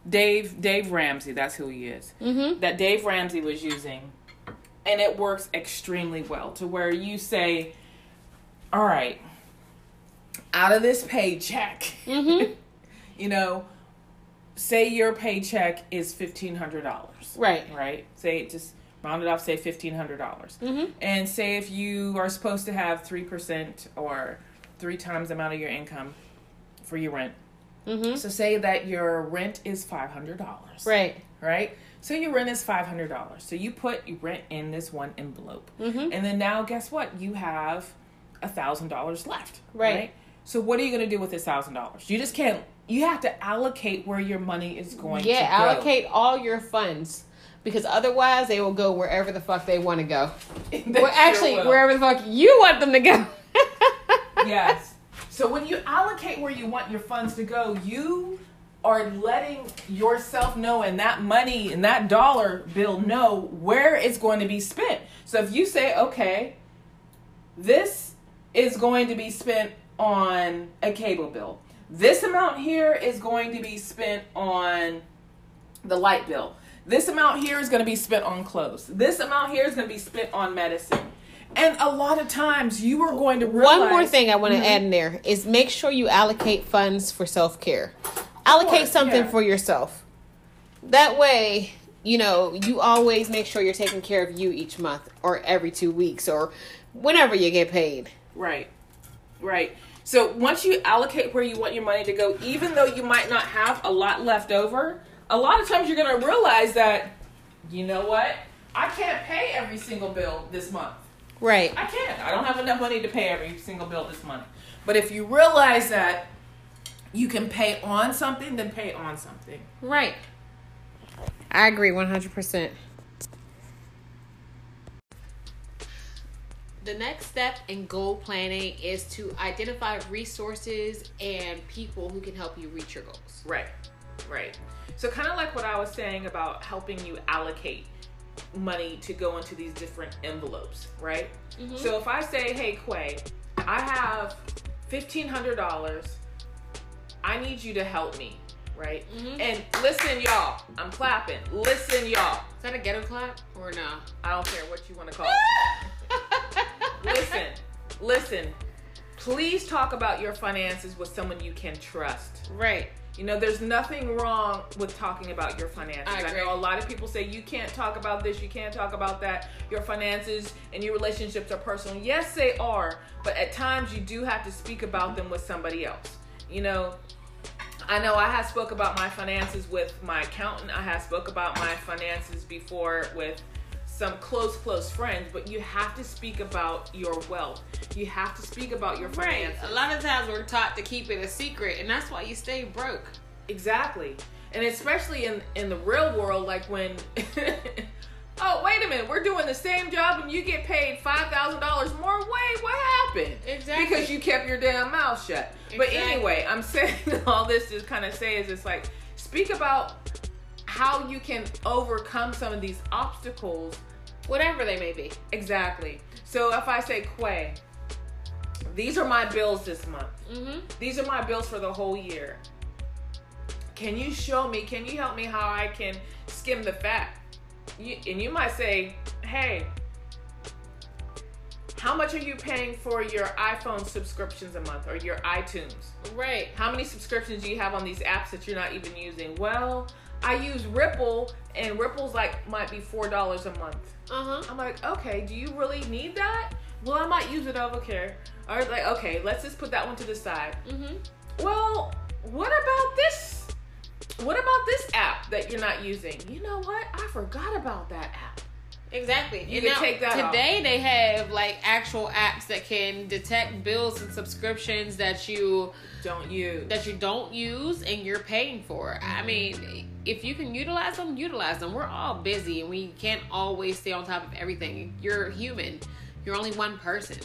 Dave Dave Ramsey, that's who he is. Mm-hmm. that Dave Ramsey was using, and it works extremely well to where you say, "All right, out of this paycheck, Mm-hmm. you know, say your paycheck is fifteen hundred dollars, Right. right? Say just round it off, say fifteen hundred dollars, Mm-hmm. and say if you are supposed to have three percent or three times the amount of your income for your rent." Mm-hmm. So say that your rent is five hundred dollars Right. right? So your rent is five hundred dollars. So you put your rent in this one envelope, Mm-hmm. and then now guess what? You have a thousand dollars left, Right. So what are you going to do with this thousand dollars? You just can't. You have to allocate where your money is going. Yeah, to go. allocate all your funds because otherwise they will go wherever the fuck they want to go. Well, actually, will. wherever the fuck you want them to go. yes. So when you allocate where you want your funds to go, you are letting yourself know and that money and that dollar bill know where it's going to be spent. So if you say, okay, this is going to be spent on a cable bill. This amount here is going to be spent on the light bill. This amount here is going to be spent on clothes. This amount here is going to be spent on medicine. And a lot of times you are going to realize One more thing I want Mm-hmm. to add in there is make sure you allocate funds for self care. Allocate course, something yeah. for yourself. That way, you know, you always make sure you're taking care of you each month or every two weeks or whenever you get paid. Right. Right. So once you allocate where you want your money to go, even though you might not have a lot left over, a lot of times you're going to realize that, you know what? I can't pay every single bill this month. Right. I can't. I don't have enough money to pay every single bill this month. But if you realize that you can pay on something, then pay on something. Right. I agree 100%. The next step in goal planning is to identify resources and people who can help you reach your goals. Right. Right. So kind of like what I was saying about helping you allocate money to go into these different envelopes, right? Mhm. So if I say, "Hey, Quay, I have fifteen hundred dollars. I need you to help me, right? Mhm. And listen, y'all. I'm clapping. Listen, y'all. Is that a ghetto clap or no? I don't care what you want to call it. listen, listen. Please talk about your finances with someone you can trust. Right. You know, there's nothing wrong with talking about your finances. I agree. know a lot of people say you can't talk about this, you can't talk about that. Your finances and your relationships are personal. Yes, they are, but at times you do have to speak about them with somebody else. You know, I know I have spoke about my finances with my accountant. I have spoke about my finances before with some close, close friends, but you have to speak about your wealth. You have to speak about your Right. A lot of times we're taught to keep it a secret, and that's why you stay broke. Exactly. And especially in in the real world, like when Oh, wait a minute, we're doing the same job and you get paid five thousand dollars more. Wait, what happened? Exactly. Because you kept your damn mouth shut. But anyway, I'm saying all this to kind of say is it's like speak about how you can overcome some of these obstacles Whatever they may be. Exactly. So if I say, Quay, these are my bills this month. Mm-hmm. These are my bills for the whole year. Can you show me? Can you help me how I can skim the fat? You, and you might say, hey, how much are you paying for your iPhone subscriptions a month or your iTunes? Right. How many subscriptions do you have on these apps that you're not even using? Well, I use Ripple, and Ripple's like might be four dollars a month. Uh huh. I'm like, okay, do you really need that? Well, I might use it over here. Or like, okay, let's just put that one to the side. Mm-hmm. Well, what about this? What about this app that you're not using? You know what? I forgot about that app. Exactly. You And can take that off. Today they have like actual apps that can detect bills and subscriptions that you Don't use. that you don't use and you're paying for. I mm-hmm. mean, if you can utilize them, utilize them. We're all busy and we can't always stay on top of everything. You're human. You're only one person.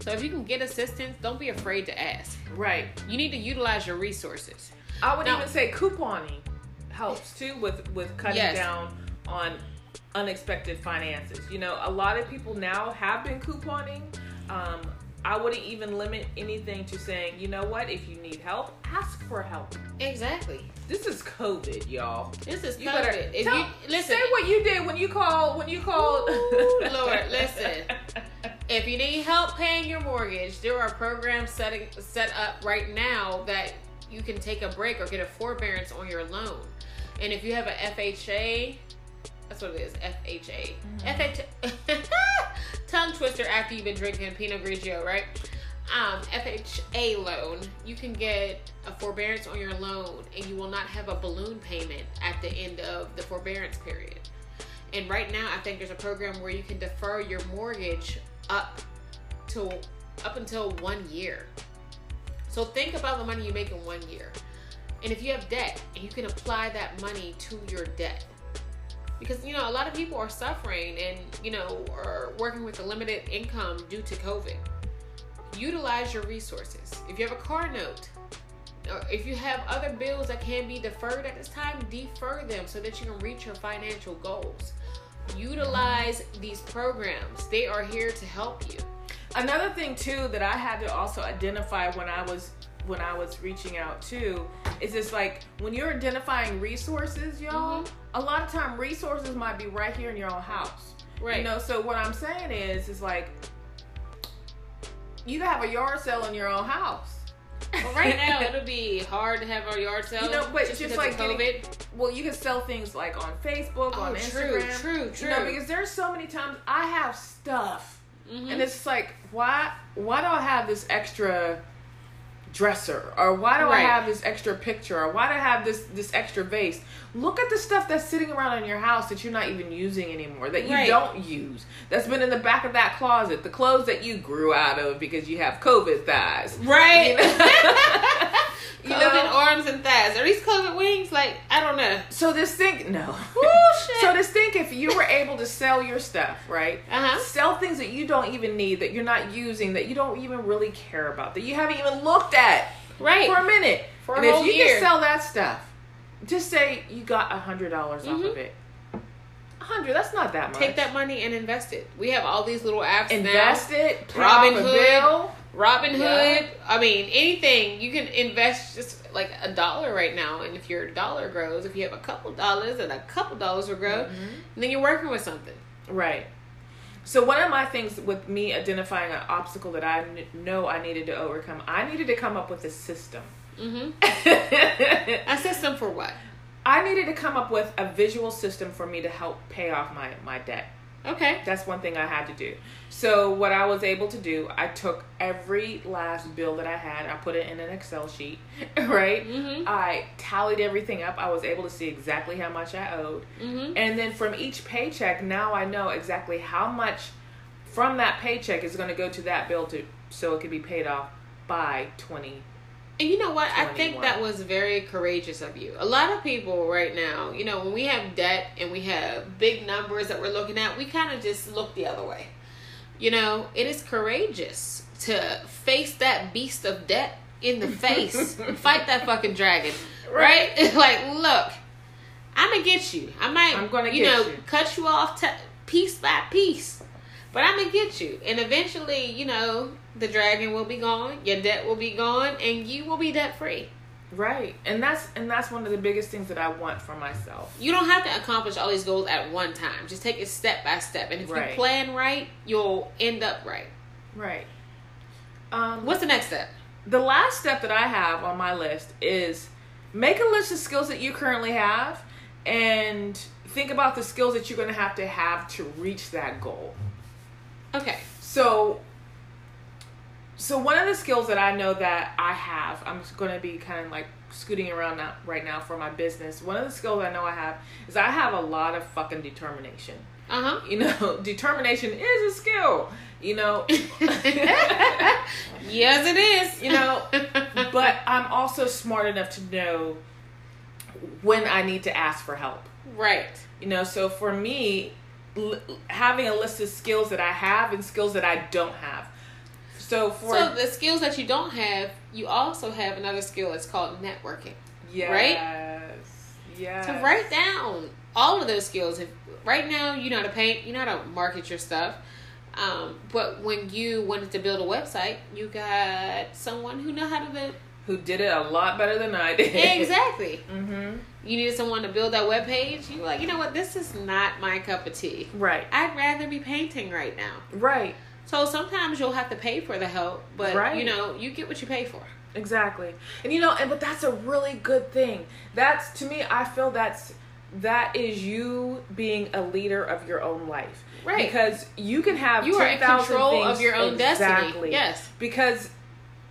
So if you can get assistance, don't be afraid to ask. right. You need to utilize your resources. I would Now- even say couponing helps too with with cutting Yes. down on unexpected finances. You know, a lot of people now have been couponing. Um, I wouldn't even limit anything to saying, you know what, if you need help, ask for help. Exactly. This is COVID, y'all. This is You COVID. better if tell- you listen, say what you did when you called when you called. Ooh, Lord, listen. if you need help paying your mortgage, there are programs setting set up right now that you can take a break or get a forbearance on your loan. And if you have a FHA, that's what it is, FHA. FHA tongue twister after you've been drinking Pinot Grigio, right? Um, FHA loan, you can get a forbearance on your loan and you will not have a balloon payment at the end of the forbearance period. And right now, I think there's a program where you can defer your mortgage up to up until one year. So think about the money you make in one year, and if you have debt, and you can apply that money to your debt, because you know a lot of people are suffering and you know are working with a limited income due to COVID. Utilize your resources. If you have a car note, or if you have other bills that can be deferred at this time, defer them so that you can reach your financial goals. Utilize these programs. They are here to help you. Another thing too that I had to also identify when I was when I was reaching out too is just like when you're identifying resources, y'all. Mhm. A lot of time resources might be right here in your own house. Right. You know, so what I'm saying is, is like you can have a yard sale in your own house. Well, right now it'll be hard to have a yard sale. You know, but just, just like of getting- COVID. Well, you can sell things like on Facebook, on Oh, true, Instagram. true, true. You know, because there's so many times I have stuff, Mhm. and it's like, why? Why do I have this extra dresser, or why do I have this extra picture, or why do I have this this extra vase? Look at the stuff that's sitting around in your house that you're not even using anymore, that you Right. don't use, that's been in the back of that closet, the clothes that you grew out of because you have COVID thighs. right. You COVID know? arms and thighs. Are these COVID wings? Like I don't know. So this thing, no. Shit. So just think if you were able to sell your stuff, right? Uh-huh. Sell things that you don't even need, that you're not using, that you don't even really care about, that you haven't even looked at right. for a minute. For a and if you year. can sell that stuff, just say you got a hundred dollars off Mhm. of it. Hundred. That's not that much. Take that money and invest it. We have all these little apps invest now. it. Robinhood. Robin Hood. Yeah. I mean, anything you can invest just like a dollar right now, and if your dollar grows, if you have a couple dollars and a couple dollars will grow, Mm-hmm. then you're working with something. Right. So one of my things with me identifying an obstacle that I kn- know I needed to overcome, I needed to come up with a system. Mm-hmm. A system for what? Needed to come up with a visual system for me to help pay off my my debt. Okay. That's one thing I had to do. So what I was able to do, I took every last bill that I had, I put it in an Excel sheet, right? Mhm. I tallied everything up. I was able to see exactly how much I owed. Mm-hmm. And then from each paycheck, now I know exactly how much from that paycheck is going to go to that bill to so it can be paid off by 20. And you know what? I think that was very courageous of you. A lot of people right now, you know, when we have debt and we have big numbers that we're looking at, we kind of just look the other way. You know, it is courageous to face that beast of debt in the face. Fight that fucking dragon. Right? like, look, I'm going to get you. I might, I'm gonna you know, you. cut you off t- piece by piece. But I'm going to get you. And eventually, you know, the dragon will be gone, your debt will be gone, and you will be debt free. Right. And that's and that's one of the biggest things that I want for myself. You don't have to accomplish all these goals at one time. Just take it step by step. And if Right. you plan right, you'll end up right. Right. Um What's the next step? the last step that I have on my list is make a list of skills that you currently have and think about the skills that you're going to have to have to reach that goal. Okay. So so one of the skills that I know that I have, I'm going to be kind of like scooting around now, right now for my business. One of the skills I know I have is I have a lot of fucking determination. Uh huh. You know, determination is a skill. You know, yes, it is. you know, but I'm also smart enough to know when I need to ask for help. right. You know, so for me, l- having a list of skills that I have and skills that I don't have. So for So the skills that you don't have, you also have another skill. It's called networking. yes, right? yes, So write down all of those skills. If right now you know how to paint, you know how to market your stuff. Um, but when you wanted to build a website, you got someone who know how to build. who did it a lot better than I did. exactly. mm-hmm. You needed someone to build that web page. You were like, you know what? This is not my cup of tea. Right, I'd rather be painting right now. right, So sometimes you'll have to pay for the help, but Right. you know, you get what you pay for. exactly. And you know, and but that's a really good thing. That's to me, I feel that's that is you being a leader of your own life. Right. Because you can have You are in control things- of your own destiny. Yes. Because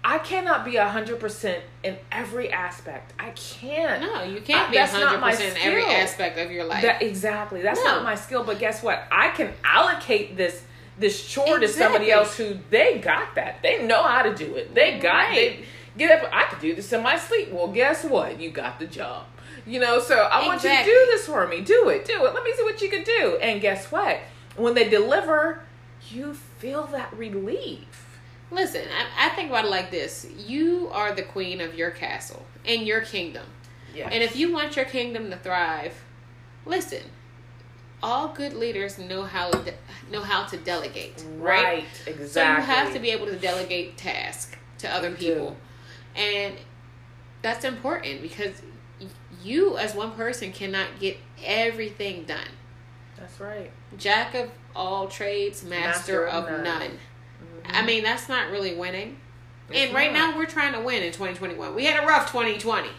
I cannot be hundred percent in every aspect. I can't. No, you can't Uh, be my 100% in every aspect of your life. That exactly. That's No. not my skill. But guess what? I can allocate this this chore to somebody else who they got that. They know how to do it. They got Right. they get up. I could do this in my sleep. Well, guess what? You got the job. You know. So I want you to do this for me. Do it. Do it. Let me see what you can do. And guess what? When they deliver, you feel that relief. Listen, I, I think about it like this: you are the queen of your castle and your kingdom, Yeah. and if you want your kingdom to thrive, listen. All good leaders know how de- know how to delegate, right? right. Exactly. So you have to be able to delegate tasks to other You people, and that's important because you, as one person, cannot get everything done. That's right. Jack of all trades, master, Master of none. none. Mm-hmm. I mean, that's not really winning. It's and right not. now, we're trying to win in 2021. We had a rough 2020.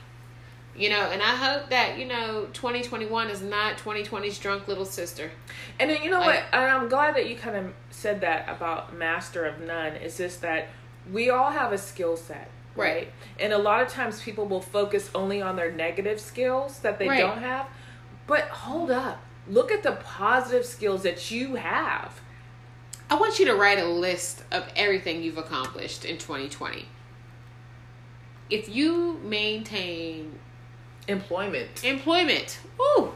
You know, and I hope that, you know, 2021 is not 2020's drunk little sister. And then you know Like- what? And I'm glad that you kind of said that about master of none. It's just that we all have a skill set, right? Right. And a lot of times people will focus only on their negative skills that they Right. don't have. But hold up. Look at the positive skills that you have. I want you to write a list of everything you've accomplished in 2020. If you maintain Employment. employment, woo,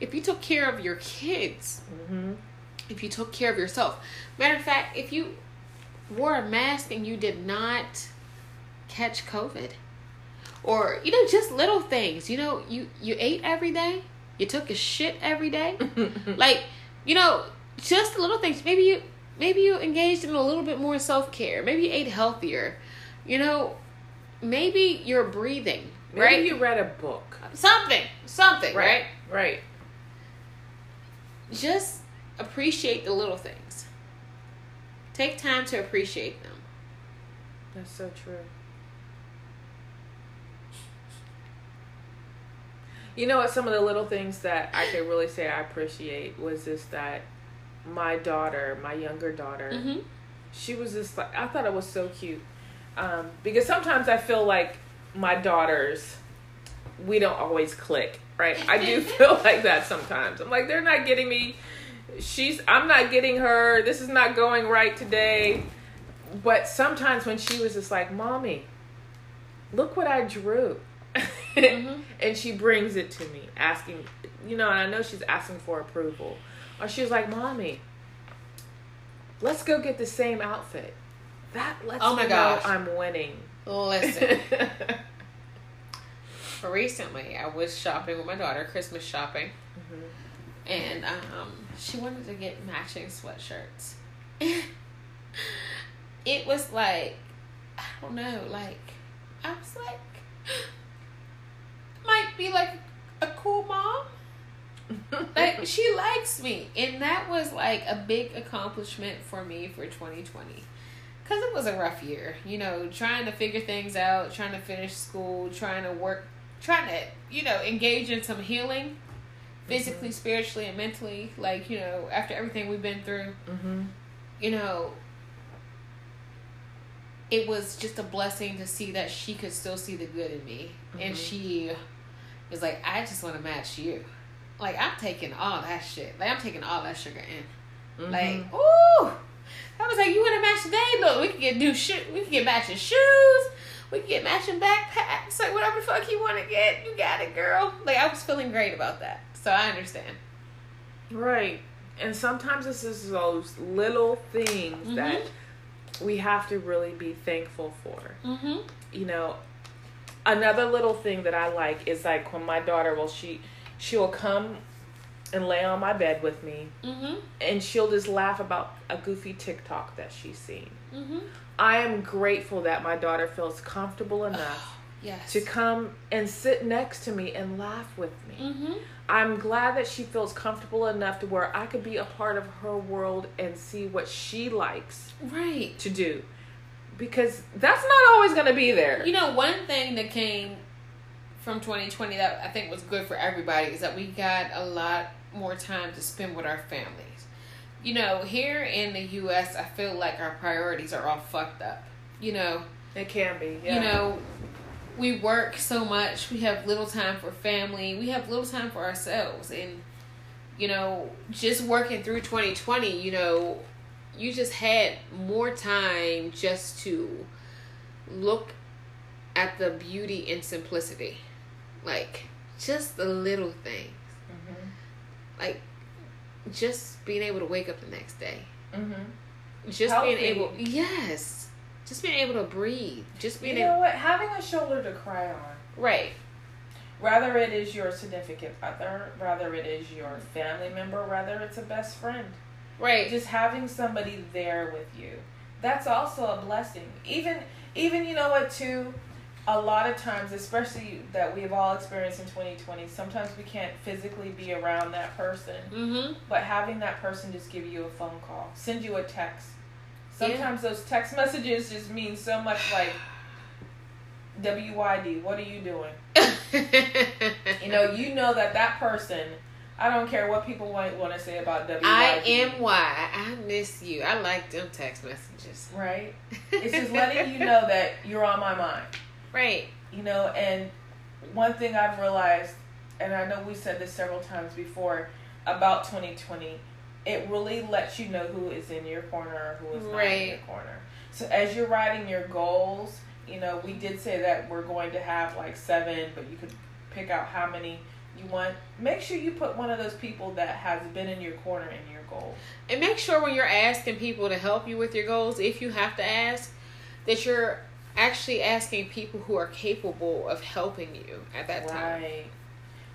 if you took care of your kids, hmm if you took care of yourself. Matter of fact, if you wore a mask and you did not catch COVID, or you know, just little things. You know, you you ate every day. You took a shit every day. like, you know, just little things. Maybe you maybe you engaged in a little bit more self care. Maybe you ate healthier. You know, maybe you're breathing. Maybe right? you read a book. Something. Something, right? Right. Just appreciate the little things. Take time to appreciate them. That's so true. You know what? Some of the little things that I could really say I appreciate was just that my daughter, my younger daughter, Mm-hmm. she was just like I thought it was so cute. Um, because sometimes I feel like my daughters, we don't always click, right? I do feel like that sometimes. I'm like they're not getting me. She's I'm not getting her. This is not going right today. But sometimes when she was just like, "Mommy, look what I drew." Mhm. and she brings it to me asking you know and i know she's asking for approval or she was like mommy let's go get the same outfit that lets Oh my me gosh. know i'm winning Listen. recently I was shopping with my daughter, Christmas shopping, and um, she wanted to get matching sweatshirts. it was like, I don't know, like I was like, might be like a cool mom. Like she likes me, and that was like a big accomplishment for me for 2020 because it was a rough year you know trying to figure things out trying to finish school trying to work trying to you know engage in some healing physically spiritually and mentally like you know after everything we've been through mm-hmm. you know it was just a blessing to see that she could still see the good in me and Mhm. she was like i just want to match you like i'm taking all that shit like i'm taking all that sugar in like, ooh. I was like, you want to match today? Look, we can get new shoe. We can get matching shoes. We can get matching backpacks. Like whatever the fuck you want to get, you got it, girl. Like I was feeling great about that. So I understand. right and sometimes this is those little things Mhm. that we have to really be thankful for Mm-hmm. you know another little thing that i like is like when my daughter will she she'll come and lay on my bed with me Mm-hmm. and she'll just laugh about a goofy tiktok that she's seen Mm-hmm. i am grateful that my daughter feels comfortable enough Yes. to come and sit next to me and laugh with me Mm-hmm. i'm glad that she feels comfortable enough to where i could be a part of her world and see what she likes Right. to do because that's not always going to be there You know, one thing that came from 2020 that I think was good for everybody is that we got a lot more time to spend with our families. You know, here in the U.S., I feel like our priorities are all fucked up. You know, it can be yeah. you know, we work so much, we have little time for family, we have little time for ourselves. And, you know, just working through 2020, you know, you just had more time just to look at the beauty and simplicity. Like, just the little things. Mhm. Like, just being able to wake up the next day. Mhm. Just Healthy. being able, yes. Just being able to breathe. Just being. you know able, what having a shoulder to cry on right. Rather it is your significant other, rather it is your family member, rather it's a best friend. Right. Just having somebody there with you. That's also a blessing. Even even you know what too, a lot of times, especially that we've all experienced in 2020, sometimes we can't physically be around that person. Mm-hmm. But having that person just give you a phone call, send you a text. Yeah. Sometimes those text messages just mean so much like WYD, what are you doing? You know, you know that that person. I don't care what people might want to say about WYD. I am why I miss you. I like them text messages. right. It's just letting you know that you're on my mind. Right. You know, and one thing I've realized, and I know we said this several times before about 2020, it really lets you know who is in your corner or who is not in your corner. So as you're writing your goals, you know, we did say that we're going to have like seven, but you could pick out how many you want. Make sure you put one of those people that has been in your corner in your goal. And make sure when you're asking people to help you with your goals, if you have to ask, that you're actually asking people who are capable of helping you at that time.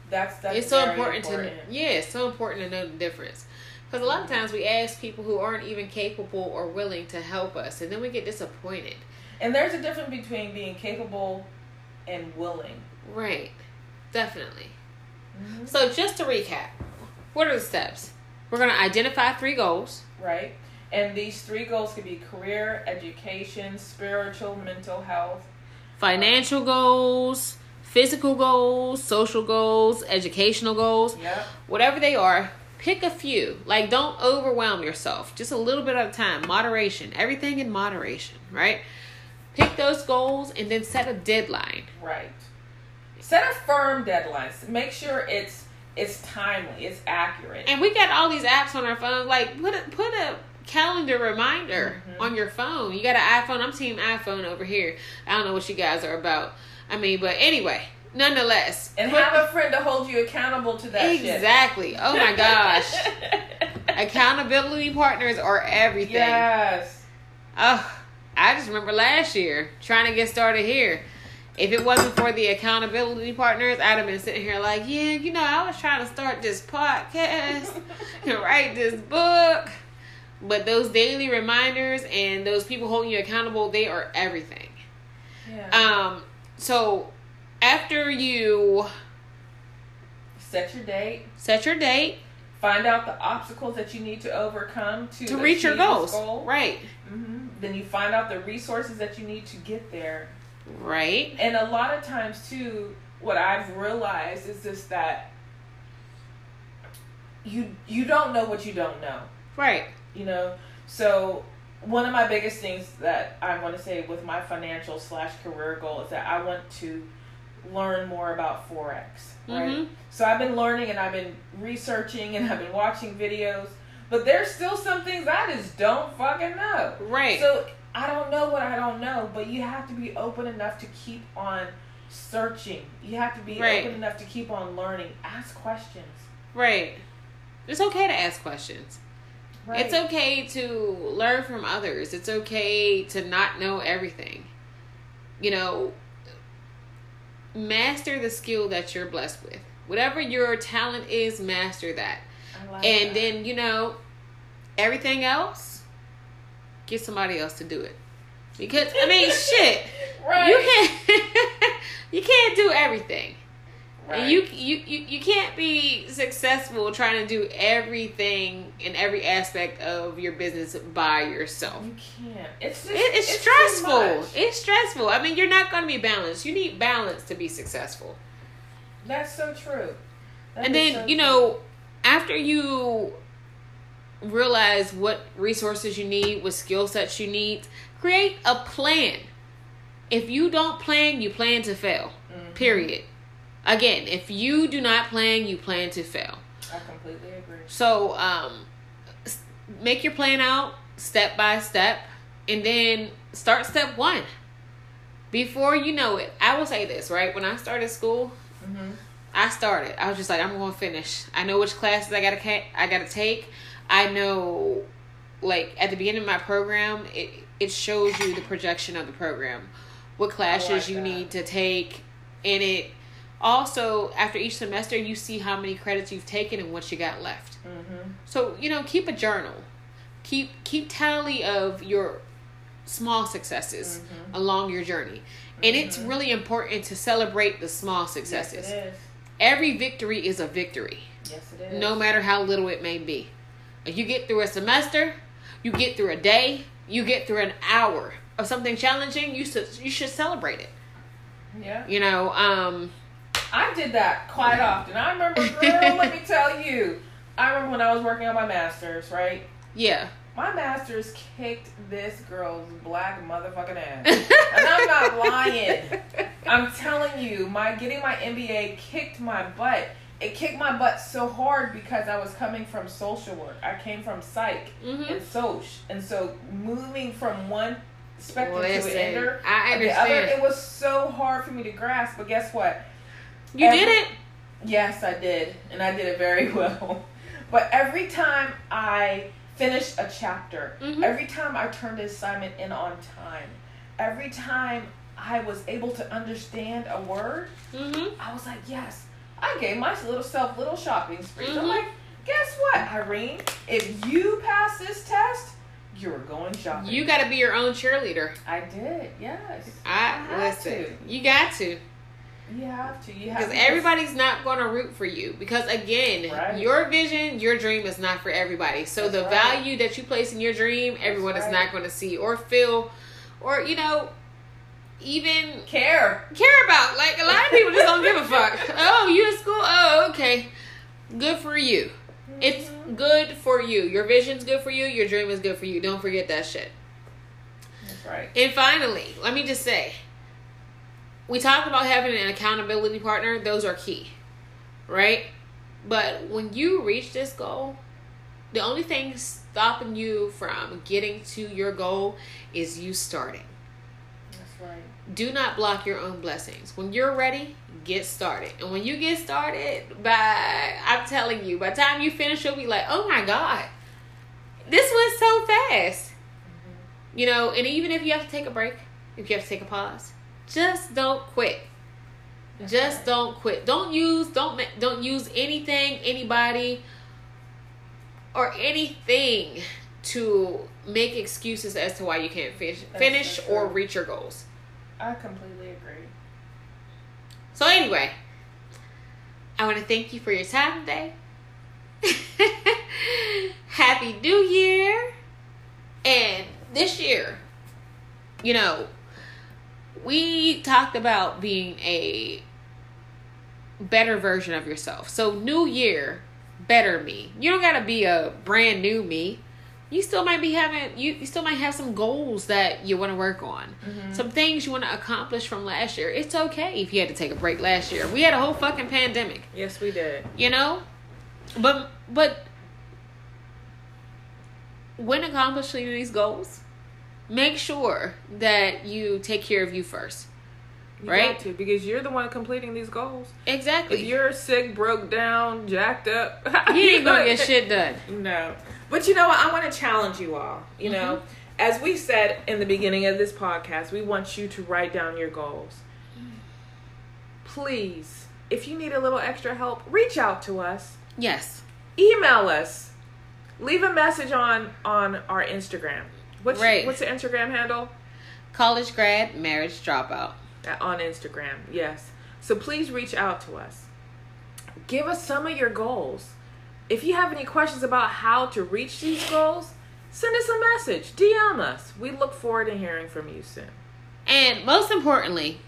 That's, that's it's so important, important. to yeah, it's so important to know the difference. Because a lot of mm-hmm. times we ask people who aren't even capable or willing to help us, and then we get disappointed. And there's a difference between being capable and willing. Right, definitely. Mm-hmm. So just to recap, what are the steps? We're going to identify three goals. Right? And these three goals could be career, education, spiritual, mental health. financial goals, physical goals, social goals, educational goals, Yep. whatever they are, pick a few. Like, don't overwhelm yourself. Just a little bit at a time. Moderation. Everything in moderation, right? Pick those goals and then set a deadline. Right. Set a firm deadline. Make sure it's it's timely, it's accurate. And we got all these apps on our phones. Like, put a, put a calendar reminder Mhm. on your phone. You got an iPhone. I'm team iPhone over here. I don't know what you guys are about. I mean, but anyway, nonetheless. And have a friend to hold you accountable to that shit. Exactly. Oh my gosh. Accountability partners are everything. Yes. Oh, I just remember last year trying to get started here. If it wasn't for the accountability partners, I'd have been sitting here like, yeah, you know, I was trying to start this podcast and write this book. But those daily reminders and those people holding you accountable, they are everything. Yeah. Um, so after you Set your date. set your date Find out the obstacles that you need to overcome to, to reach your goals, Goal. right? hmm Then you find out the resources that you need to get there. Right. And a lot of times too, what I've realized is just that you you don't know what you don't know. Right. You know? So one of my biggest things that I want to say with my financial slash career goal is that I want to learn more about forex. Right. Mhm. So I've been learning and I've been researching and I've been watching videos, but there's still some things I just don't fucking know. Right. So I don't know what I don't know, but you have to be open enough to keep on searching. You have to be Right. open enough to keep on learning. Ask questions. right. It's okay to ask questions. Right. It's okay to learn from others. It's okay to not know everything. You know, master the skill that you're blessed with. Whatever your talent is, master that. Like And that. then, you know, everything else, get somebody else to do it. Because I mean, shit. right. You can't you can't do everything. Right. And you, you you you can't be successful trying to do everything in every aspect of your business by yourself. You can't. It's just It, it's, too stressful. It's stressful. I mean, you're not going to be balanced. You need balance to be successful. That's so true. That and then so you true. know, after you realize what resources you need, what skill sets you need, create a plan. If you don't plan, you plan to fail. Mhm. Period. Again, if you do not plan, you plan to fail. I completely agree. So, um, make your plan out step by step, and then start step one. Before you know it, I will say this right when I started school, Mm-hmm. I started. I was just like, I'm going to finish. I know which classes I gotta I gotta take. I know, like at the beginning of my program, it it shows you the projection of the program, what classes like you that. need to take, and it also after each semester you see how many credits you've taken and what you got left. Mm-hmm. So you know, keep a journal, keep keep tally of your small successes Mhm. along your journey, and it's Mhm. really important to celebrate the small Yes, successes. is. Every victory is a victory, Yes, it is. no matter how little it may be. If you get through a semester, you get through a day, you get through an hour of something challenging, you should you should celebrate it. Yeah. You know, um, I did that quite often. I remember, girl, let me tell you. I remember when I was working on my master's, right? yeah, My master's kicked this girl's black motherfucking ass. and I'm not lying. I'm telling you, my getting my MBA kicked my butt. It kicked my butt so hard because I was coming from social work. I came from psych Mhm. and soc, and so moving from one spectrum to another, I the other, it was so hard for me to grasp. But guess what? You every- did it. Yes, I did, and I did it very well. But every time I finished a chapter, Mhm. every time I turned the assignment in on time, every time I was able to understand a word, hmm I was like, yes, I gave my little self little shopping sprees. I'm Mhm. like, guess what, Irene? If you pass this test, you're going shopping. You got to be your own cheerleader. I did, yes. I have listen. to. You got to. You have to. You have Because everybody's not going to root for you. Because again, Right. your vision, your dream is not for everybody. So That's the right. value that you place in your dream, everyone is right. not going to see or feel, or you know, even care. care about. Like a lot of people just don't give a fuck. Oh, you in school? Oh, okay. Good for you. It's Mhm. good for you. Your vision's good for you. Your dream is good for you. Don't forget that shit. That's right. And finally, let me just say, we talked about having an accountability partner. Those are key, right? But when you reach this goal, the only thing stopping you from getting to your goal is you starting. That's right. Do not block your own blessings. When you're ready, get started. And when you get started, by I'm telling you, by the time you finish, you'll be like, oh my God, this went so fast. Mm-hmm. You know, and even if you have to take a break, if you have to take a pause, just don't quit. That's Just right. don't quit. Don't use don't don't use anything, anybody, or anything to make excuses as to why you can't finish, finish so or reach your goals. I completely agree. So anyway, I want to thank you for your time today. Happy New Year. And this year, you know, we talked about being a better version of yourself. So new year, better me. You don't got to be a brand new me. You still might be having you, you still might have some goals that you want to work on. Mm-hmm. Some things you want to accomplish from last year. It's okay if you had to take a break last year. We had a whole fucking pandemic, Yes, we did. you know? But but when accomplishing these goals, make sure that you take care of you first. You Right? to because you're the one completing these goals. Exactly. If you're sick, broke down, jacked up, you ain't gonna get shit done. No. But you know what? I want to challenge you all. You know, Mm-hmm. as we said in the beginning of this podcast, we want you to write down your goals. Please, if you need a little extra help, reach out to us. Yes. Email us. Leave a message on on our Instagram. What's Right. what's the Instagram handle? College grad, marriage dropout. On Instagram. Yes. So please reach out to us. Give us some of your goals. If you have any questions about how to reach these goals, send us a message. DM us. We look forward to hearing from you soon. And most importantly,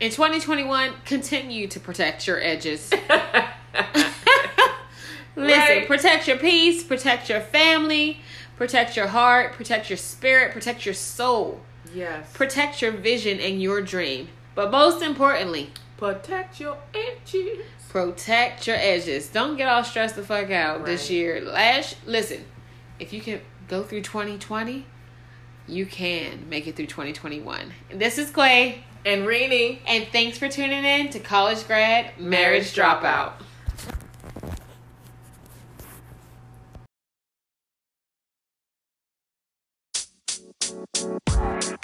in 2021, continue to protect your edges. Listen, Right. protect your peace, protect your family, protect your heart, protect your spirit, protect your soul, yes. protect your vision and your dream. But most importantly, Protect your edges. protect your edges. Don't get all stressed the fuck out this year. Last listen, if you can go through 2020, you can make it through 2021. This is Clay. And Rainy. And thanks for tuning in to College Grad Marriage Dropout. Dropout. Bye.